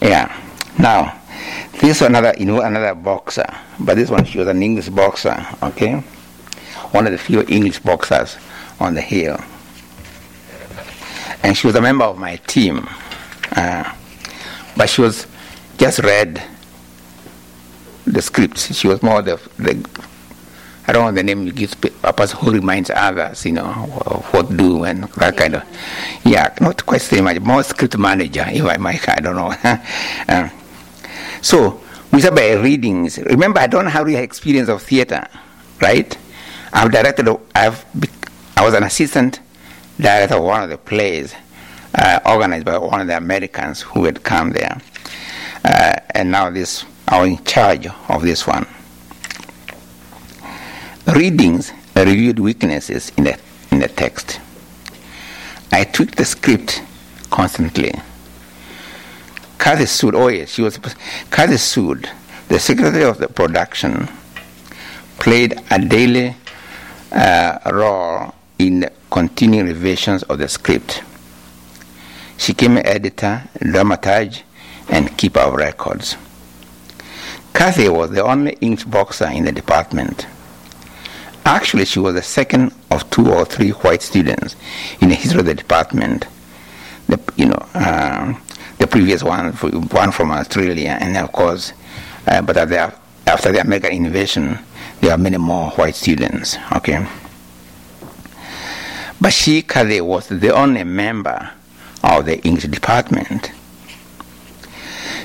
Yeah. Now, this is another, you know, another boxer, but this one she was an English boxer. Okay, one of the few English boxers on the hill, and she was a member of my team. Uh, but she was just read the scripts. She was more the, the I don't know the name you give a person who reminds others, you know, what do and that kind of. Yeah, not quite so much, more script manager, if I might, I don't know. [LAUGHS] uh, so, we start by readings. Remember, I don't have the experience of theater, right? I've directed, I've, I was an assistant director of one of the plays uh, organized by one of the Americans who had come there. Uh, and now this, I'm in charge of this one. Readings reviewed weaknesses in the, in the text. I tweaked the script constantly. Kathy Sood, oh yes, she was Kathy Sood, the secretary of the production, played a daily uh, role in continuing revisions of the script. She became editor, dramaturge, and keeper of records. Kathy was the only English boxer in the department. Actually, she was the second of two or three white students in the history of the department. The, you know, uh, the previous one, one from Australia, and of course, uh, but the, after the American invasion, there are many more white students. Okay, but she, Kathy, was the only member of the English department.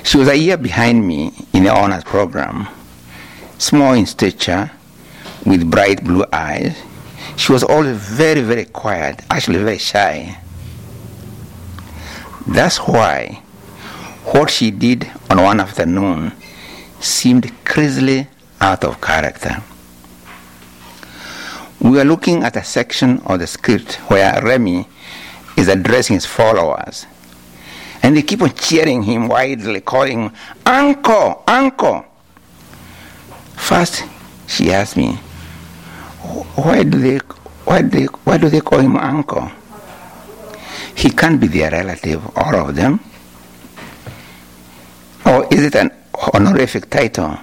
She was a year behind me in the honors program, small in stature with bright blue eyes. She was always very, very quiet, actually very shy. That's why what she did on one afternoon seemed crazily out of character. We are looking at a section of the script where Remy is addressing his followers. And they keep on cheering him widely, calling Uncle, Uncle. First, she asked me, why do they why do they, why do they call him uncle? He can't be their relative, all of them. Or is it an honorific title,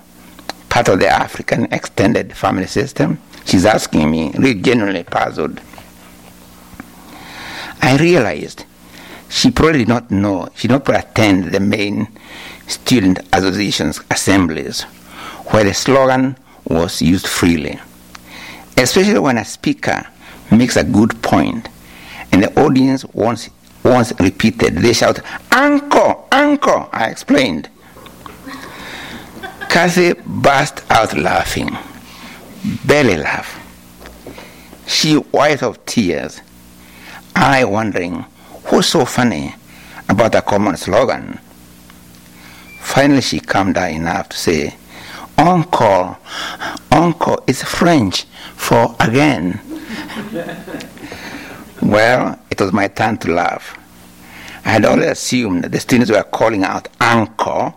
part of the African extended family system? She's asking me, really genuinely puzzled. I realized she probably did not know, she did not attend the main student association's assemblies, where the slogan was used freely especially when a speaker makes a good point and the audience wants, wants repeated. They shout, Uncle, Uncle, I explained. Kathy burst out laughing, belly laugh. She white of tears, I wondering What's so funny about a common slogan? Finally, she calmed down enough to say, Encore, encore is French for again. [LAUGHS] well, it was my turn to laugh. I had always assumed that the students were calling out encore,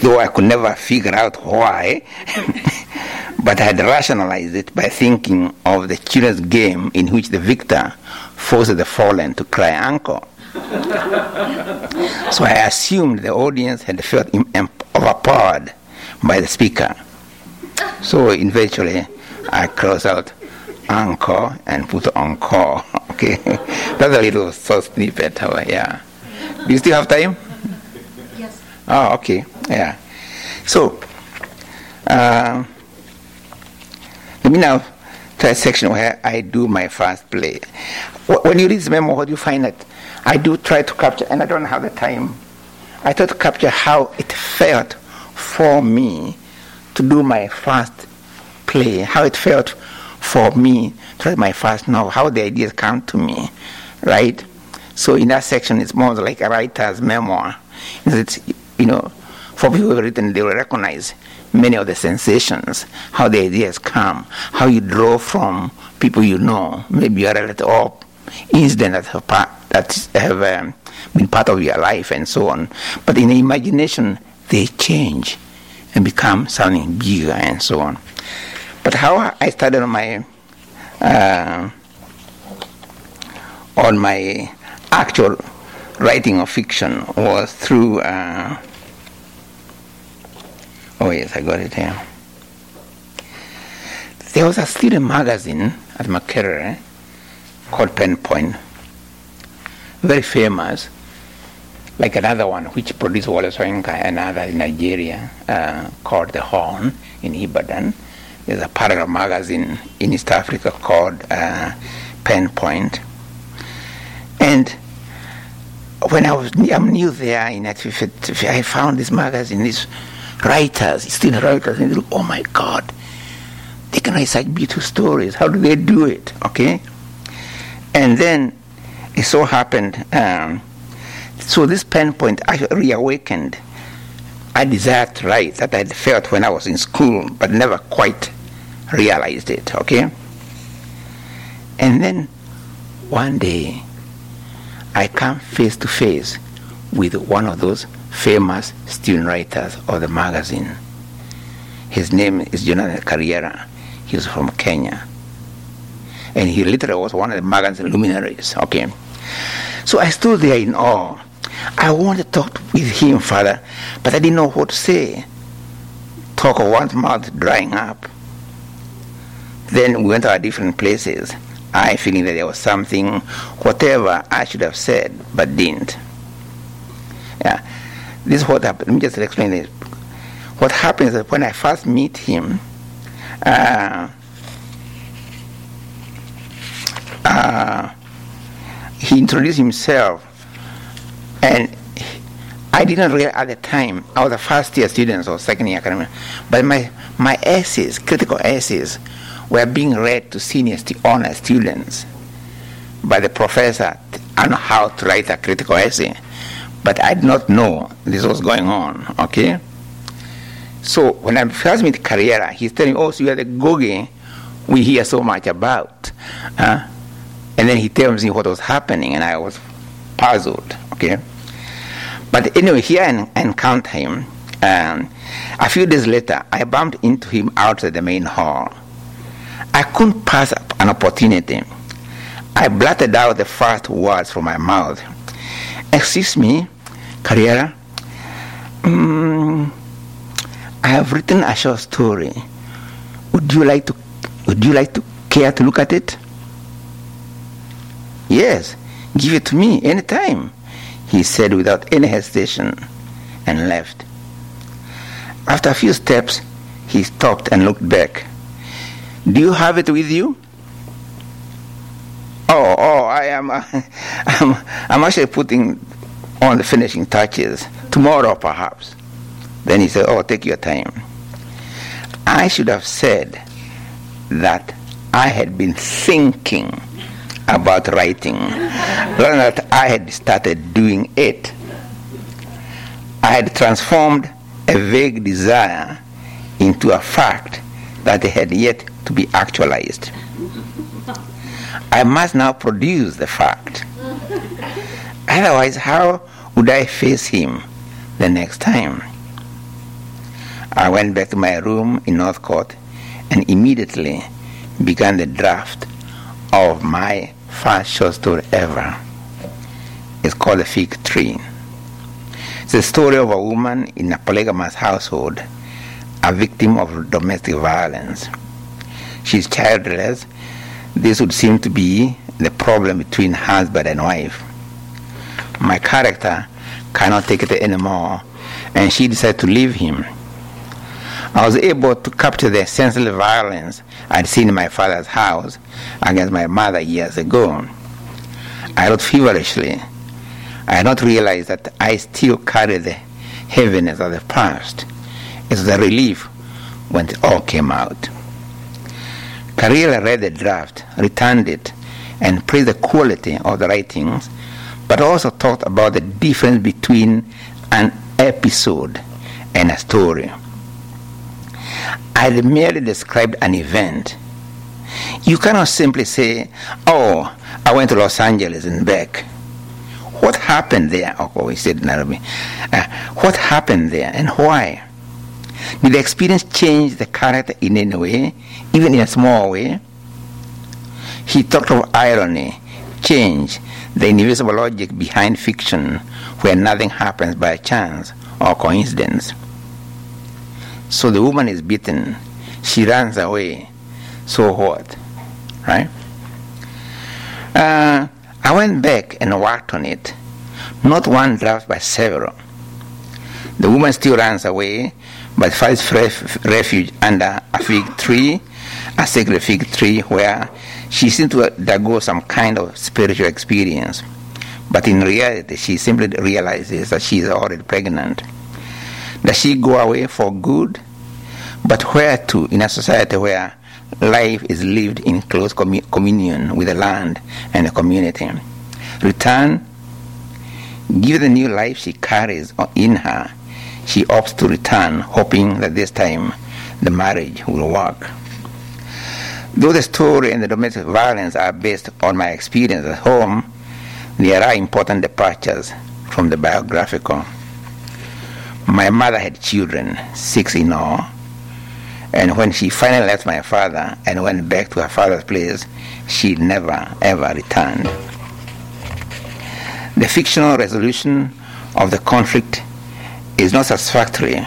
though I could never figure out why. [LAUGHS] but I had rationalized it by thinking of the children's game in which the victor forces the fallen to cry encore. [LAUGHS] so I assumed the audience had felt overpowered by the speaker. So eventually I crossed out encore and put encore. [LAUGHS] Okay, that's a little so snippet. Yeah. Do you still have time? Oh, okay. Yeah. So, uh, let me now try a section where I do my first play. When you read the memo, what do you find that I do try to capture, and I don't have the time. I try to capture how it felt for me to do my first play, how it felt for me to write my first novel, how the ideas come to me, right? So in that section, it's more like a writer's memoir. It's, you know, for people who have written, they will recognize many of the sensations, how the ideas come, how you draw from people you know, maybe a relative or incident that have, part, that have um, been part of your life and so on. But in the imagination, they change and become something bigger and so on. But how I started on my uh, on my actual writing of fiction was through. Uh, oh yes, I got it here. There was a student magazine at Makerere called Pen Point, very famous, like another one which produced Wole Soyinka, another in Nigeria uh, called The Horn in Ibadan. There's a parallel magazine in East Africa called uh, Pen Point. And when I was I'm new there in Atifi, I found this magazine, these writers, student writers, and they look, oh my God, they can write such beautiful stories. How do they do it? Okay? And then it so happened, um, so this pen point actually reawakened a desire to write that I had felt when I was in school, but never quite realized it, okay? And then one day, I come face to face with one of those famous student writers of the magazine. His name is Jonathan Kariara. He's from Kenya. And he literally was one of the magazine luminaries, okay? So I stood there in awe. I wanted to talk with him, Father, but I didn't know what to say. Talk of one's mouth drying up. Then we went to our different places. I feeling that there was something, whatever I should have said, but didn't. Yeah, this is what happened. Let me just explain it. What happens is when I first meet him, uh, uh, he introduced himself, and I didn't realize at the time I was a first year student or second year academic, but my my essays, critical essays, were being read to senior st- honor students by the professor on how to write a critical essay. But I did not know this was going on, okay? So when I first met Kariara, he's telling me, oh, so you are the Goge we hear so much about. And then he tells me what was happening, and I was puzzled, okay? But anyway, here I encountered him. Um, a few days later, I bumped into him outside the main hall. I couldn't pass up an opportunity. I blurted out the first words from my mouth. Excuse me, Kariara. Mm, I have written a short story. Would you like to? Would you like to care to look at it? Yes, give it to me anytime, he said without any hesitation, and left. After a few steps, he stopped and looked back. Do you have it with you? Oh, oh, I am. Uh, [LAUGHS] I'm, I'm actually putting on the finishing touches tomorrow, perhaps. Then he said, "Oh, take your time." I should have said that I had been thinking about writing. Rather that I had started doing it. I had transformed a vague desire into a fact that had yet to be actualized. I must now produce the fact. [LAUGHS] Otherwise, how would I face him the next time? I went back to my room in Northcote and immediately began the draft of my first short story ever. It's called The Fig Tree. It's a story of a woman in a polygamous household, a victim of domestic violence. She's childless. This would seem to be the problem between husband and wife. My character cannot take it anymore, and she decided to leave him. I was able to capture the senseless violence I'd seen in my father's house against my mother years ago. I wrote feverishly. I had not realized that I still carry the heaviness of the past. It was a relief when it all came out. Kariara read the draft, returned it, and praised the quality of the writings, but also talked about the difference between an episode and a story. I merely described an event. You cannot simply say, Oh, I went to Los Angeles and back. What happened there? Oh, we said Nairobi. Uh, what happened there and why? Did the experience change the character in any way, even in a small way? He talked of irony, change, the invisible logic behind fiction, where nothing happens by chance or coincidence. So the woman is beaten, she runs away. So what? Right? Uh, I went back and worked on it. Not one draft, but several. The woman still runs away, but finds ref- refuge under a fig tree, a sacred fig tree, where she seems to undergo some kind of spiritual experience. But in reality, she simply realizes that she is already pregnant. Does she go away for good? But where to in a society where life is lived in close commu- communion with the land and the community? Return, give the new life she carries in her. She opts to return, hoping that this time the marriage will work. Though the story and the domestic violence are based on my experience at home, there are important departures from the biographical. My mother had children, six in all, and when she finally left my father and went back to her father's place, she never ever returned. The fictional resolution of the conflict is not satisfactory,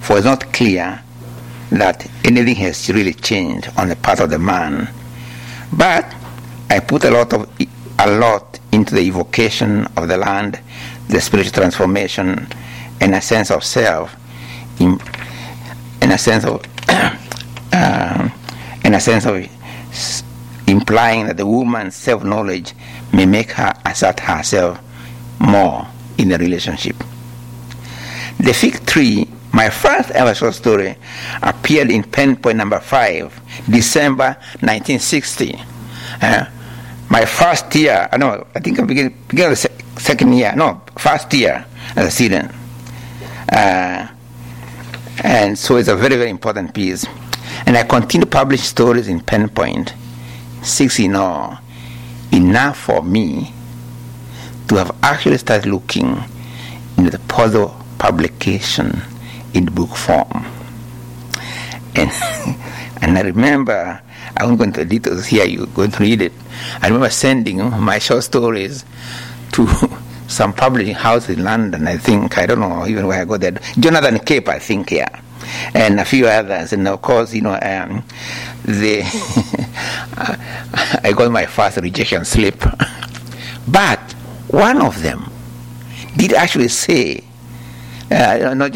for it's not clear that anything has really changed on the part of the man. But I put a lot of a lot into the evocation of the land, the spiritual transformation, and a sense of self, in, in a sense of, [COUGHS] uh, in a sense of implying that the woman's self-knowledge may make her assert herself more in the relationship. The fig tree, my first ever short story, appeared in pen point number five, December 1960. Uh, my first year, no, I think I began, began the se- second year, no, first year as a student. Uh, and so it's a very, very important piece. And I continue to publish stories in pen point, six in all, enough for me to have actually started looking into the puzzle publication in book form. And, [LAUGHS] and I remember, I won't go into the here, you're going to read it. I remember sending my short stories to [LAUGHS] some publishing house in London, I think, I don't know even where I got that. Jonathan Cape, I think, yeah. And a few others, and of course, you know, um, the [LAUGHS] I got my first rejection slip. But one of them did actually say, not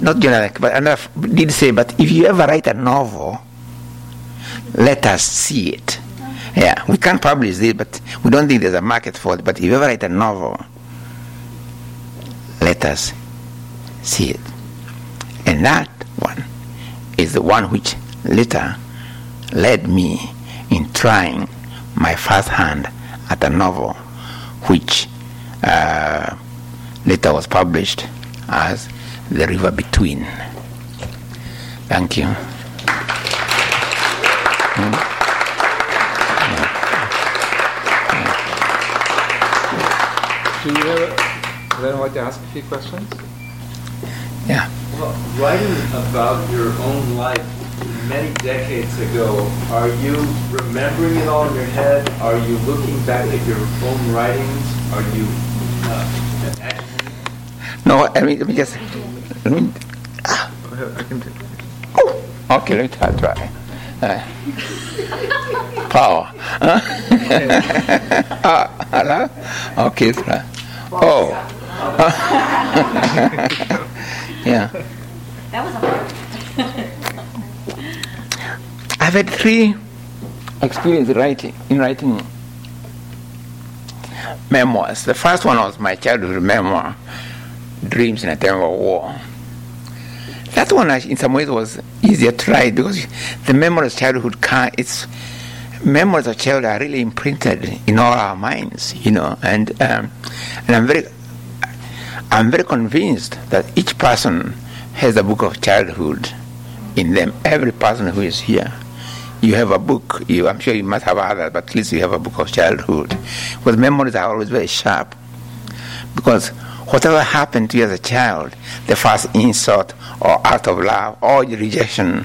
not Jonathan, but enough did say, but if you ever write a novel, let us see it. Yeah, we can't publish this, but we don't think there's a market for it. But if you ever write a novel, let us see it. And that one is the one which later led me in trying my first hand at a novel, which uh, later was published as The River Between. Thank you. Hmm? Do you have, would anyone like to ask a few questions? Yeah. Well, writing about your own life many decades ago, are you remembering it all in your head? Are you looking back at your own writings? Are you uh, imagining? No, I mean, let me just. Let me, Go ahead, I can take oh, okay, let me try. try. Uh, power. [LAUGHS] ah, hello? Okay, try. Oh. [LAUGHS] yeah. That was a hard. I've had three experiences writing in writing memoirs. The first one was my childhood memoir, Dreams in a Time of War. That one, in some ways, was easier to write because the memories of childhood, can it's memories of childhood are really imprinted in all our minds, you know, and um, and I'm very, I'm very convinced that each person has a book of childhood in them. Every person who is here, you have a book. You, I'm sure you must have others, but at least you have a book of childhood. Because memories are always very sharp. Because whatever happened to you as a child, the first insult or act of love or rejection,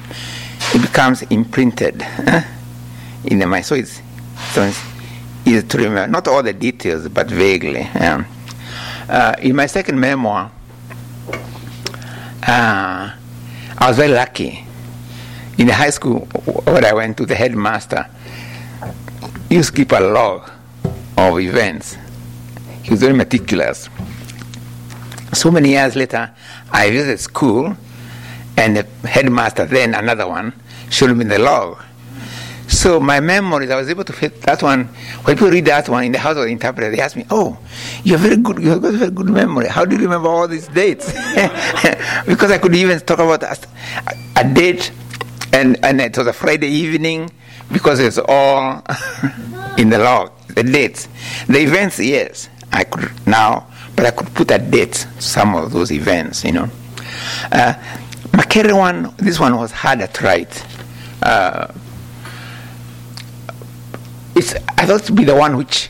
it becomes imprinted eh, in the mind. So it's, so it's easy to remember. Not all the details, but vaguely. yeah. Uh, in my second memoir, uh, I was very lucky. In the high school where I went to, the headmaster used to keep a log of events. He was very meticulous. So many years later, I visited school, and the headmaster, then another one, showed me the log. So my memories, I was able to fit that one. When people read that one in the house of the interpreter, they ask me, "Oh, you have very good, you have got very good memory. How do you remember all these dates?" [LAUGHS] because I could even talk about a, a date, and and it was a Friday evening because it's all [LAUGHS] in the log. The dates, the events, yes, I could now, but I could put a date to some of those events. You know, uh, Makerere one, this one was harder to write. Uh, it's I thought to be the one which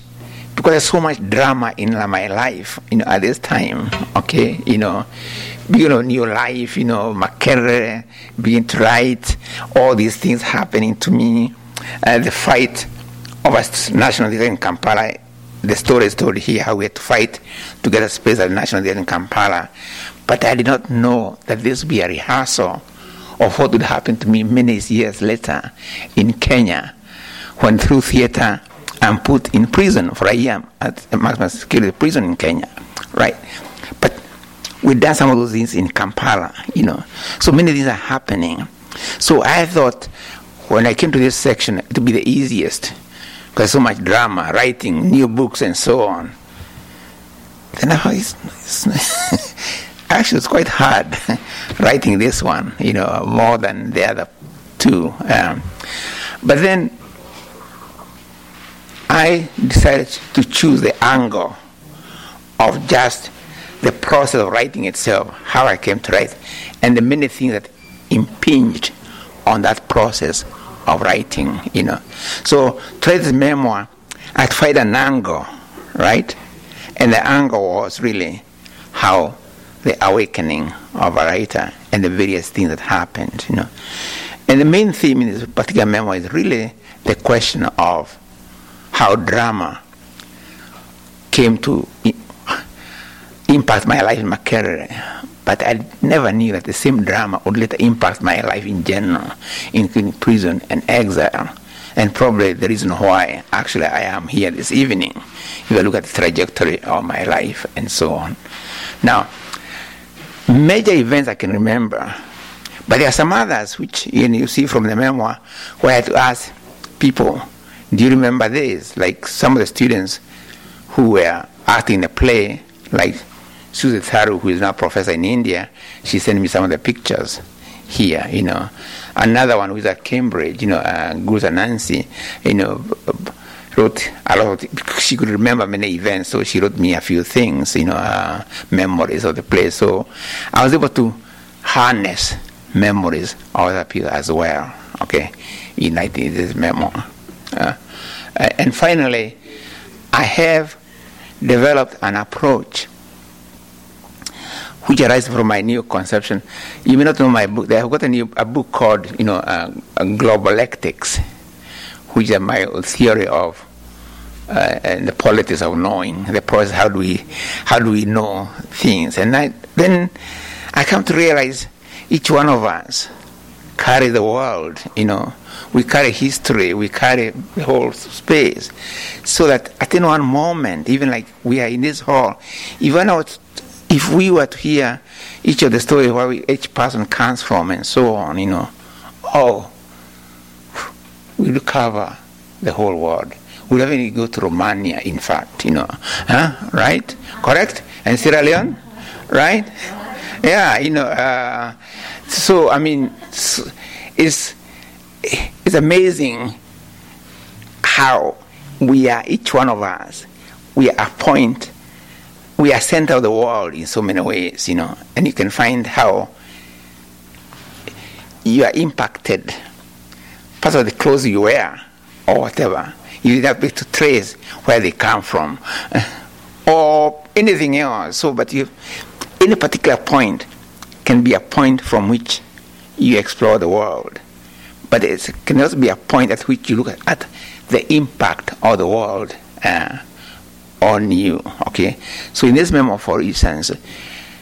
because there's so much drama in my life, you know, at this time, okay, you know, you know, new life, you know, career, being to write, all these things happening to me, uh, the fight of a national in Kampala, the story is told here how we had to fight to get a space at the national theater in Kampala, but I did not know that this would be a rehearsal of what would happen to me many years later in Kenya when through theater I'm put in prison for a year at a maximum security prison in Kenya, right? But we done some of those things in Kampala, you know. So many things are happening. So I thought when I came to this section, it would be the easiest because so much drama, writing new books, and so on. Then I thought, it's, it's [LAUGHS] actually, it's quite hard [LAUGHS] writing this one, you know, more than the other two. Um, but then I decided to choose the angle of just the process of writing itself, how I came to write, and the many things that impinged on that process of writing, you know. So to this memoir, I tried an angle, right? And the angle was really how the awakening of a writer and the various things that happened, you know. And the main theme in this particular memoir is really the question of how drama came to impact my life my career. But I never knew that the same drama would later impact my life in general, including prison and exile. And probably the reason why actually I am here this evening, if you look at the trajectory of my life and so on. Now, major events I can remember, but there are some others which you, know, you see from the memoir where I had to ask people, do you remember this? Like some of the students who were acting in a play, like Susie Tharu, who is now a professor in India, she sent me some of the pictures here, you know. Another one who is at Cambridge, you know, uh, Guza Nancy, you know, wrote a lot. Of, she could remember many events, so she wrote me a few things, you know, uh, memories of the place. So I was able to harness memories of other people as well. Okay, in writing this memo. Uh, and finally, I have developed an approach which arises from my new conception. You may not know my book. I've got a new a book called, you know, uh, Globalectics, which is my theory of uh, and the politics of knowing, the process. How do we, how do we know things? And I, then I come to realize each one of us carry the world. You know, we carry history. We carry the whole space, so that at any one moment, even like we are in this hall, even out if we were to hear each of the stories where we, each person comes from and so on, you know, oh, we'll cover the whole world. We'll even go to Romania, in fact, you know, huh? right? Correct? And Sierra Leone, right? Yeah, you know. Uh, so I mean, it's it's amazing how we are each one of us. We are a point we are center of the world in so many ways, you know, and you can find how you are impacted. Part of the clothes you wear or whatever, you have to trace where they come from [LAUGHS] or anything else. So, but you, any particular point can be a point from which you explore the world. But it can also be a point at which you look at the impact of the world. Uh, on you. Okay? So in this memo, for instance,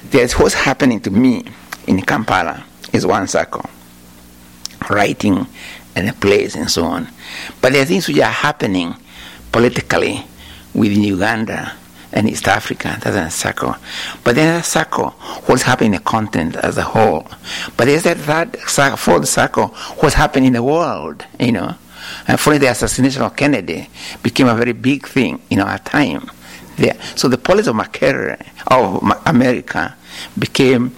there's what's happening to me in Kampala is one circle. Writing and a place and so on. But there are things which are happening politically within Uganda and East Africa. That's a circle. But then a circle, what's happening in the continent as a whole. But there's that third, fourth circle, what's happening in the world, you know. And for the assassination of Kennedy became a very big thing in our time. There. So the policy of Makerere, of America, became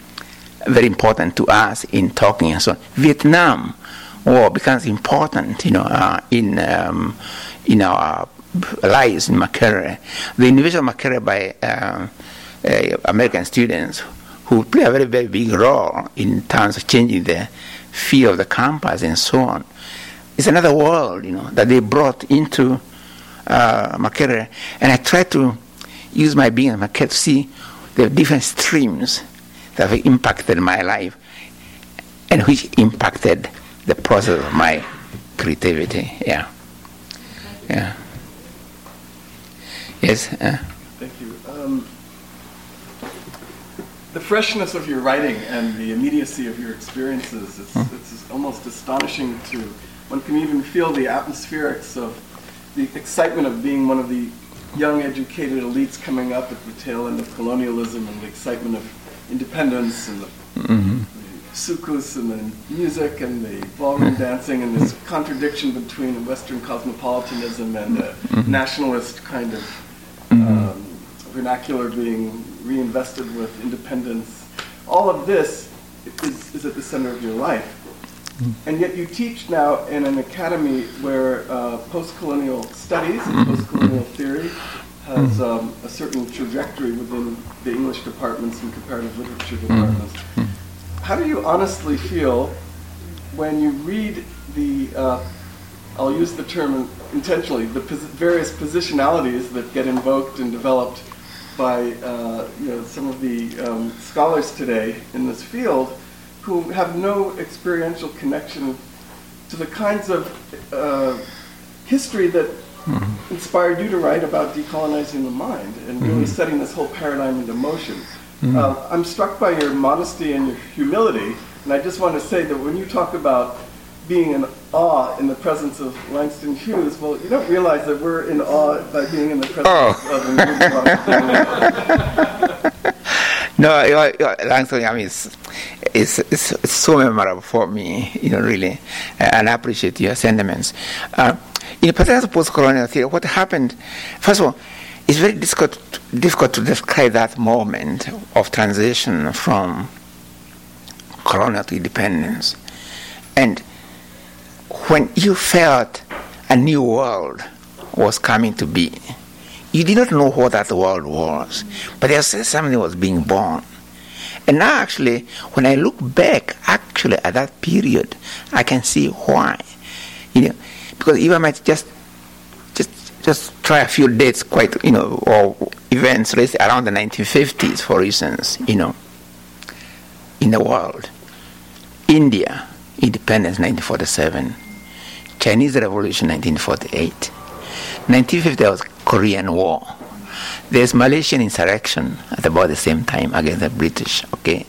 very important to us in talking and so on. Vietnam War becomes important, you know, uh, in um, in our lives in Makerere. The invasion of Makerere by uh, uh, American students who play a very, very big role in terms of changing the feel of the campus and so on it's another world, you know, that they brought into uh, Makerere. And I try to use my being in Makerere to see the different streams that have impacted my life and which impacted the process of my creativity. Yeah. Yeah. Yes. Uh. Thank you. Um, the freshness of your writing and the immediacy of your experiences, it's, hmm. it's almost astonishing to one can even feel the atmospherics of the excitement of being one of the young educated elites coming up at the tail end of colonialism and the excitement of independence and the, mm-hmm. the soukous and the music and the ballroom [LAUGHS] dancing and this contradiction between Western cosmopolitanism and a mm-hmm. nationalist kind of mm-hmm. um, vernacular being reinvested with independence. All of this is, is at the center of your life. And yet you teach now in an academy where uh, post-colonial studies and mm-hmm. post-colonial theory has mm-hmm. um, a certain trajectory within the English departments and comparative literature mm-hmm. departments. How do you honestly feel when you read the, uh, I'll use the term intentionally, the pos- various positionalities that get invoked and developed by uh, you know, some of the um, scholars today in this field, who have no experiential connection to the kinds of uh, history that mm-hmm. inspired you to write about decolonizing the mind and really mm-hmm. setting this whole paradigm into motion. Mm-hmm. Uh, I'm struck by your modesty and your humility, and I just want to say that when you talk about being in awe in the presence of Langston Hughes, well, you don't realize that we're in awe by being in the presence oh. of [LAUGHS] No, Langston, I mean, it's, it's, it's, it's, so memorable for me, you know, really, and I appreciate your sentiments. Uh, in the particular post-colonial theory, what happened, first of all, it's very difficult, difficult to describe that moment of transition from colonial to independence. And when you felt a new world was coming to be. You did not know what that world was, but there was something was being born. And now, actually, when I look back, actually, at that period, I can see why. You know, because if I might just, just, just try a few dates, quite, you know, or events around the 1950s, for instance, you know, in the world. India, independence 1947. Chinese Revolution 1948. 1950 there was Korean War. There's Malaysian insurrection at about the same time against the British. Okay,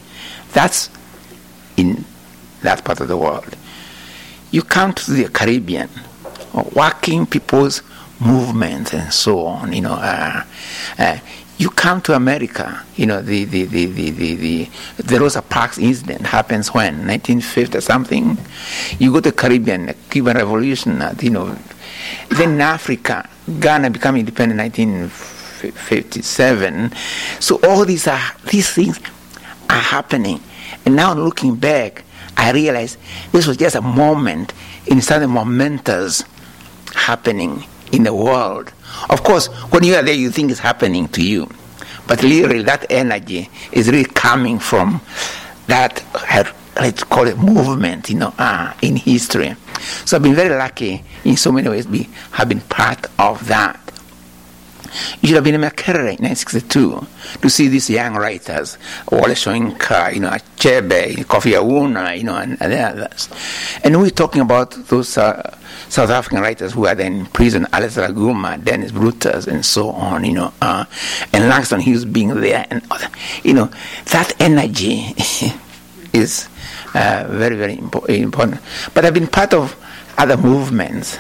that's in that part of the world. You come to the Caribbean, working people's movements and so on. You know, uh, uh, you come to America, you know, the, the, the, the, the, the, the Rosa Parks incident happens when? 1950 or something. You go to Caribbean, the Cuban Revolution, uh, you know. Then in Africa, Ghana became independent in 1957. So all these are, these things are happening. And now looking back, I realize this was just a moment in something momentous happening in the world of course, when you are there, you think it's happening to you. But literally, that energy is really coming from that, let's call it movement, you know, uh, in history. So I've been very lucky in so many ways, be, have been part of that. You should have been in Makerere in 1962 to see these young writers, Wole you know, Achebe, Kofi Awoonor, you know, and, and others. And we're talking about those uh, South African writers who are then in prison, Alex La Guma, Dennis Brutus, and so on, you know, uh, and Langston Hughes being there, and other, you know, that energy [LAUGHS] is uh, very, very impo- important. But I've been part of other movements,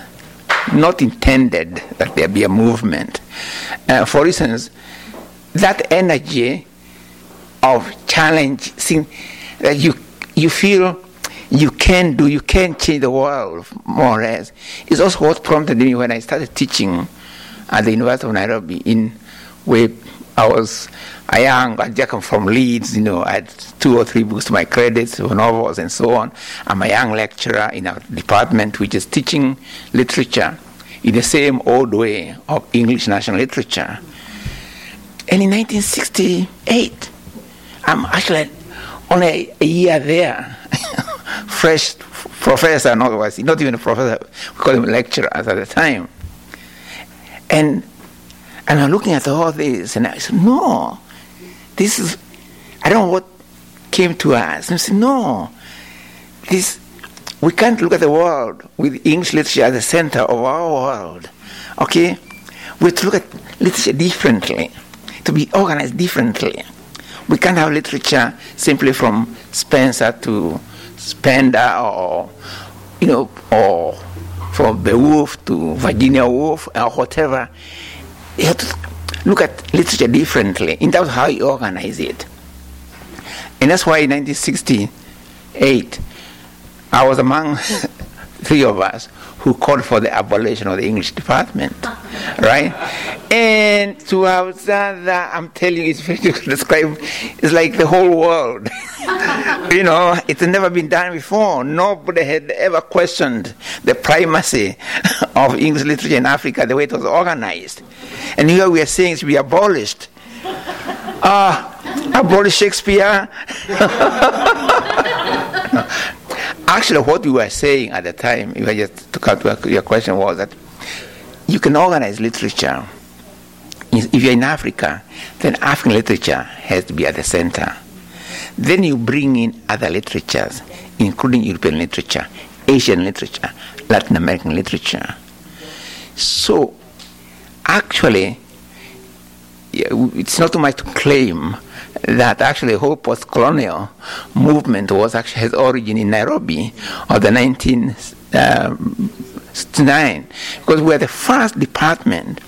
not intended that there be a movement. Uh, for instance, that energy of challenge, seeing that you you feel you can do, you can change the world, more or less. It's also what prompted me when I started teaching at the University of Nairobi in where I was a young Jacob from Leeds, you know, I had two or three books to my credits, novels and so on. I'm a young lecturer in a department which is teaching literature in the same old way of English national literature. And in 1968, I'm actually only a year there [LAUGHS] fresh professor, not, not even a professor, we call him lecturer at the time. And, and I'm looking at all this, and I said, no, this is, I don't know what came to us. And I said, no, this, we can't look at the world with English literature at the center of our world. Okay? We have to look at literature differently, to be organized differently. We can't have literature simply from Spenser to Spender or, you know, or from Beowulf to Virginia Woolf or whatever. You have to look at literature differently in terms of how you organize it. And that's why in 1968, I was among [LAUGHS] three of us who called for the abolition of the English department, right? And to have done that, I'm telling you, it's very [LAUGHS] difficult to describe. It's like the whole world. [LAUGHS] you know, it's never been done before. Nobody had ever questioned the primacy [LAUGHS] of English literature in Africa, the way it was organized. And here we are saying it should be abolished. Ah, uh, abolish Shakespeare. Actually, what we were saying at the time, if I just took out your question, was that you can organize literature. If you're in Africa, then African literature has to be at the center. Then you bring in other literatures, including European literature, Asian literature, Latin American literature. So, actually, it's not too much to claim that actually whole post-colonial movement was actually has origin in Nairobi of the 1969 um, because we were the first department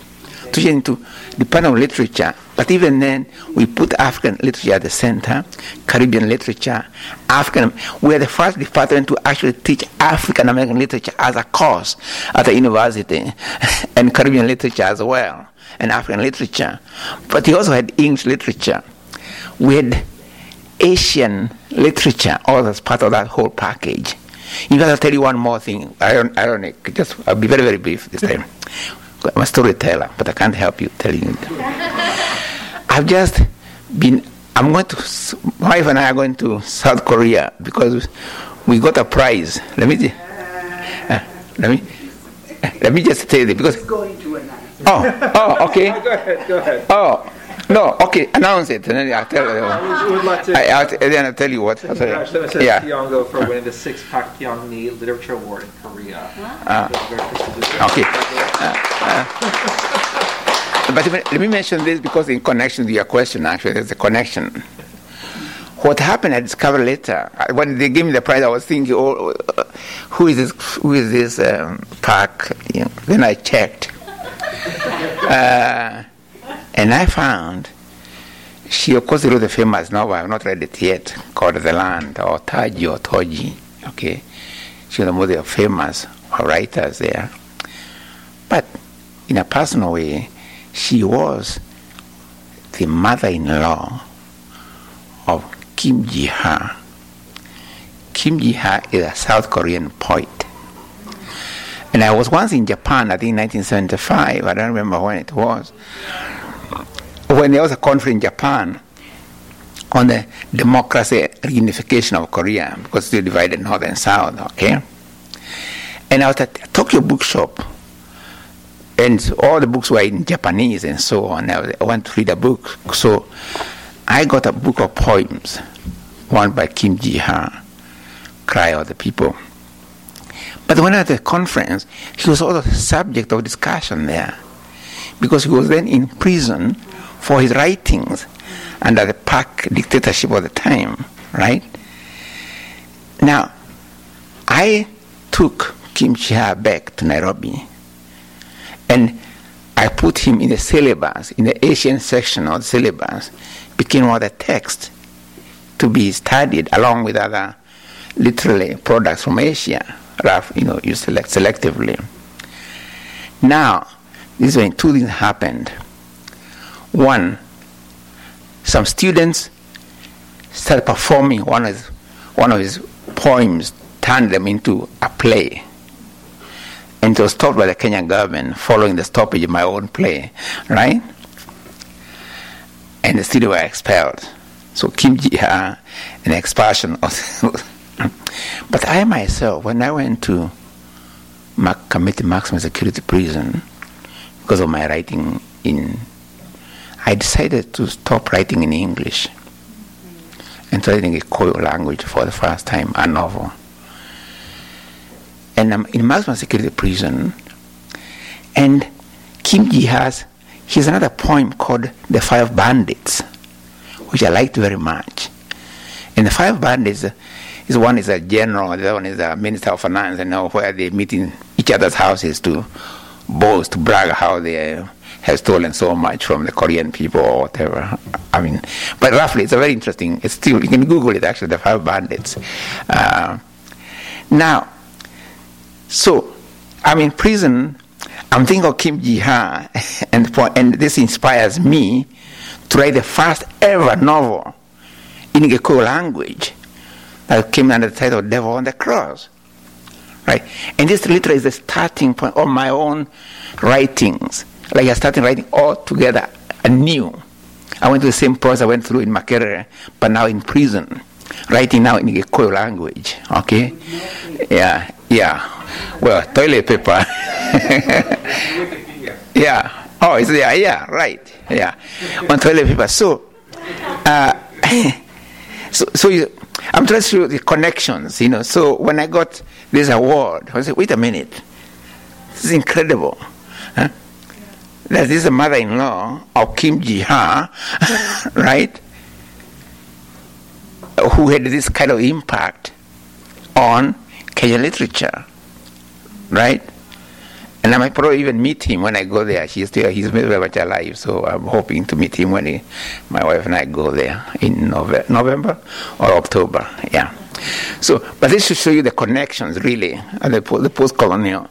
to get into Department of Literature. But even then, we put African literature at the center, Caribbean literature, African. We are the first department to actually teach African American literature as a course at the university, [LAUGHS] and Caribbean literature as well, and African literature. But we also had English literature with Asian literature, all as part of that whole package. In fact, I'll tell you one more thing, Iron, ironic, just I'll be very, very brief this time. I'm a storyteller, but I can't help you telling you. [LAUGHS] I've just been. I'm going to. My wife and I are going to South Korea because we got a prize. Let me. Uh, let me. Let me just tell you because. going to announce. Oh, oh, okay. [LAUGHS] Go ahead, go ahead. Oh, no, okay. Announce it, and then I'll tell you. We would like to I, then I'll tell you what. I'll tell you. congratulate Mrs. Yeah. Thiong'o for winning the Pak Kyong Ni Literature Award in Korea. Ah. That's very prestigious. Okay. But let me- mention this because in connection to your question, actually, there's a connection. What happened, I discovered later. When they gave me the prize, I was thinking, oh, uh, who is this, who is this um, Park? You know, then I checked. [LAUGHS] And I found she, of course, wrote a famous novel, I've not read it yet, called The Land, or Taji or Toji. Okay? She was one of the famous writers there. But in a personal way, she was the mother in law of Kim Ji Ha. Kim Ji Ha is a South Korean poet. And I was once in Japan, I think 1975, I don't remember when it was, when there was a conference in Japan on the democracy reunification of Korea, because they divided north and south, okay? And I was at Tokyo bookshop, and all the books were in Japanese and so on. I, was, I to read a book, so I got a book of poems, one by Kim Ji Ha, Cry of the People. But when at the conference, he was also the subject of discussion there, because he was then in prison for his writings under the Park dictatorship of the time, right? Now, I took Kim Chi Ha back to Nairobi and I put him in the syllabus, in the Asian section of the syllabus, became one of the text to be studied along with other literary products from Asia, rough, you know, you select selectively. Now, this is when two things happened. One, some students started performing one of his, one of his poems, turned them into a play. And it was stopped by the Kenyan government following the stoppage of my own play, right? And the students were expelled. So Kim Ji Ha, an expulsion [LAUGHS] but I myself, when I went to Kamiti Maximum Security Prison, because of my writing in, I decided to stop writing in English and writing Gikuyu language for the first time, a novel. And I'm in maximum security prison, and Kim Ji has, he has another poem called The Five Bandits, which I liked very much. And the Five Bandits is one is a general, the other one is a minister of finance, and know where they meet in each other's houses to boast, to brag how they have stolen so much from the Korean people or whatever. I mean, but roughly, it's a very interesting. It's still you can Google it. Actually, the Five Bandits. Uh, now, so I'm in prison. I'm thinking of Kim Ji Ha, [LAUGHS] and for, and this inspires me to write the first ever novel in Gikuyu language that came under the title "Devil on the Cross." Right, and this literally is the starting point of my own writings. Like I started writing all together anew. I went through the same process I went through in Makerere, but now in prison, writing now in Gikuyu language. Okay, yeah, yeah. Well, toilet paper. [LAUGHS] yeah. Oh, it's there. Yeah, right. Yeah, on toilet paper. So, uh, [LAUGHS] so, so you, I'm trying to show the connections. You know. So when I got this award, I said, wait a minute, this is incredible. Huh? That is the mother-in-law of Kim Ji Ha, [LAUGHS] right? Who had this kind of impact on Kenyan literature, right? And I might probably even meet him when I go there. He's still he's very much alive, so I'm hoping to meet him when he, my wife and I go there in Nove- November or October. Yeah. So, but this should show you the connections really, and the, po- the post-colonial,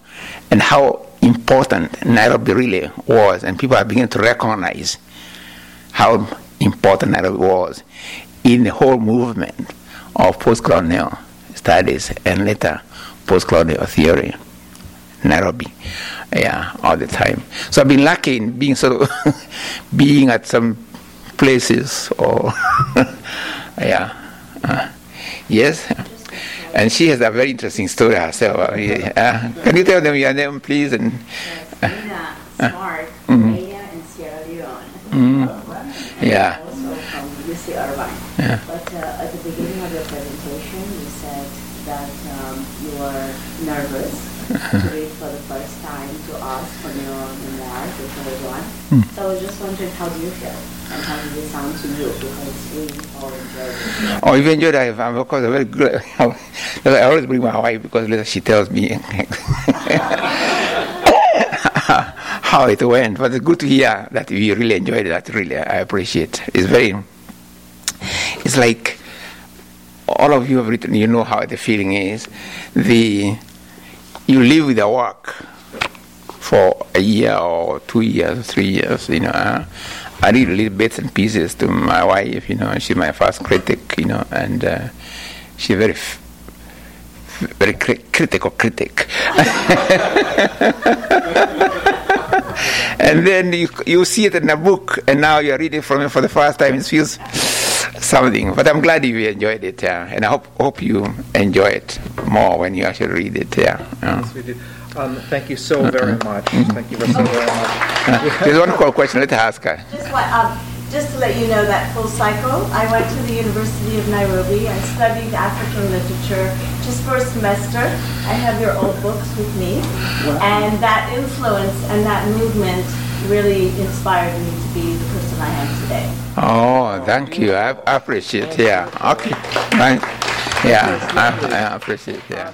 and how important Nairobi really was, and people are beginning to recognize how important Nairobi was in the whole movement of post-colonial studies and later post-colonial theory, Nairobi. yeah, all the time. So I've been lucky in being sort of [LAUGHS] being at some places or [LAUGHS] yeah, uh, yes. And she has a very interesting story herself. Uh, yeah. can you tell them your name, please? And Nina Smart, Mhm. Kenya and Sierra Leone. Mm. Yeah. Also from UC Irvine. Yeah. But uh, at the beginning of your presentation, you said that um, you were nervous to read for the first time to us from your memoir before So I was just wondering, how do you feel? And how does it sound to you? Because we all enjoyed it. Oh, even though I, I'm of course very good. [LAUGHS] I always bring my wife because later she tells me [LAUGHS] how it went. But it's good to hear that you really enjoyed that. Really, I appreciate. It's very. It's like all of you have written. You know how the feeling is. The you live with the work for a year or two years, three years. You know. Uh, I read little bits and pieces to my wife, you know, and she's my first critic, you know, and uh, she's very, f- very cri- critical critic. [LAUGHS] and then you, you see it in a book, and now you're reading from it for the first time. It feels something. But I'm glad you enjoyed it, yeah, and I hope hope you enjoy it more when you actually read it, yeah. yeah. Yes, did. Um, thank you so very much. Thank you so very much. [LAUGHS] There's one quick question. Let's ask her. Just what, um, just to let you know that full cycle, I went to the University of Nairobi. I studied African literature just for a semester. I have your old books with me, and that influence and that movement really inspired me to be the person I am today. Oh, thank you. I, I appreciate. Yeah. Okay. Thank. Yeah, I, I appreciate. Yeah.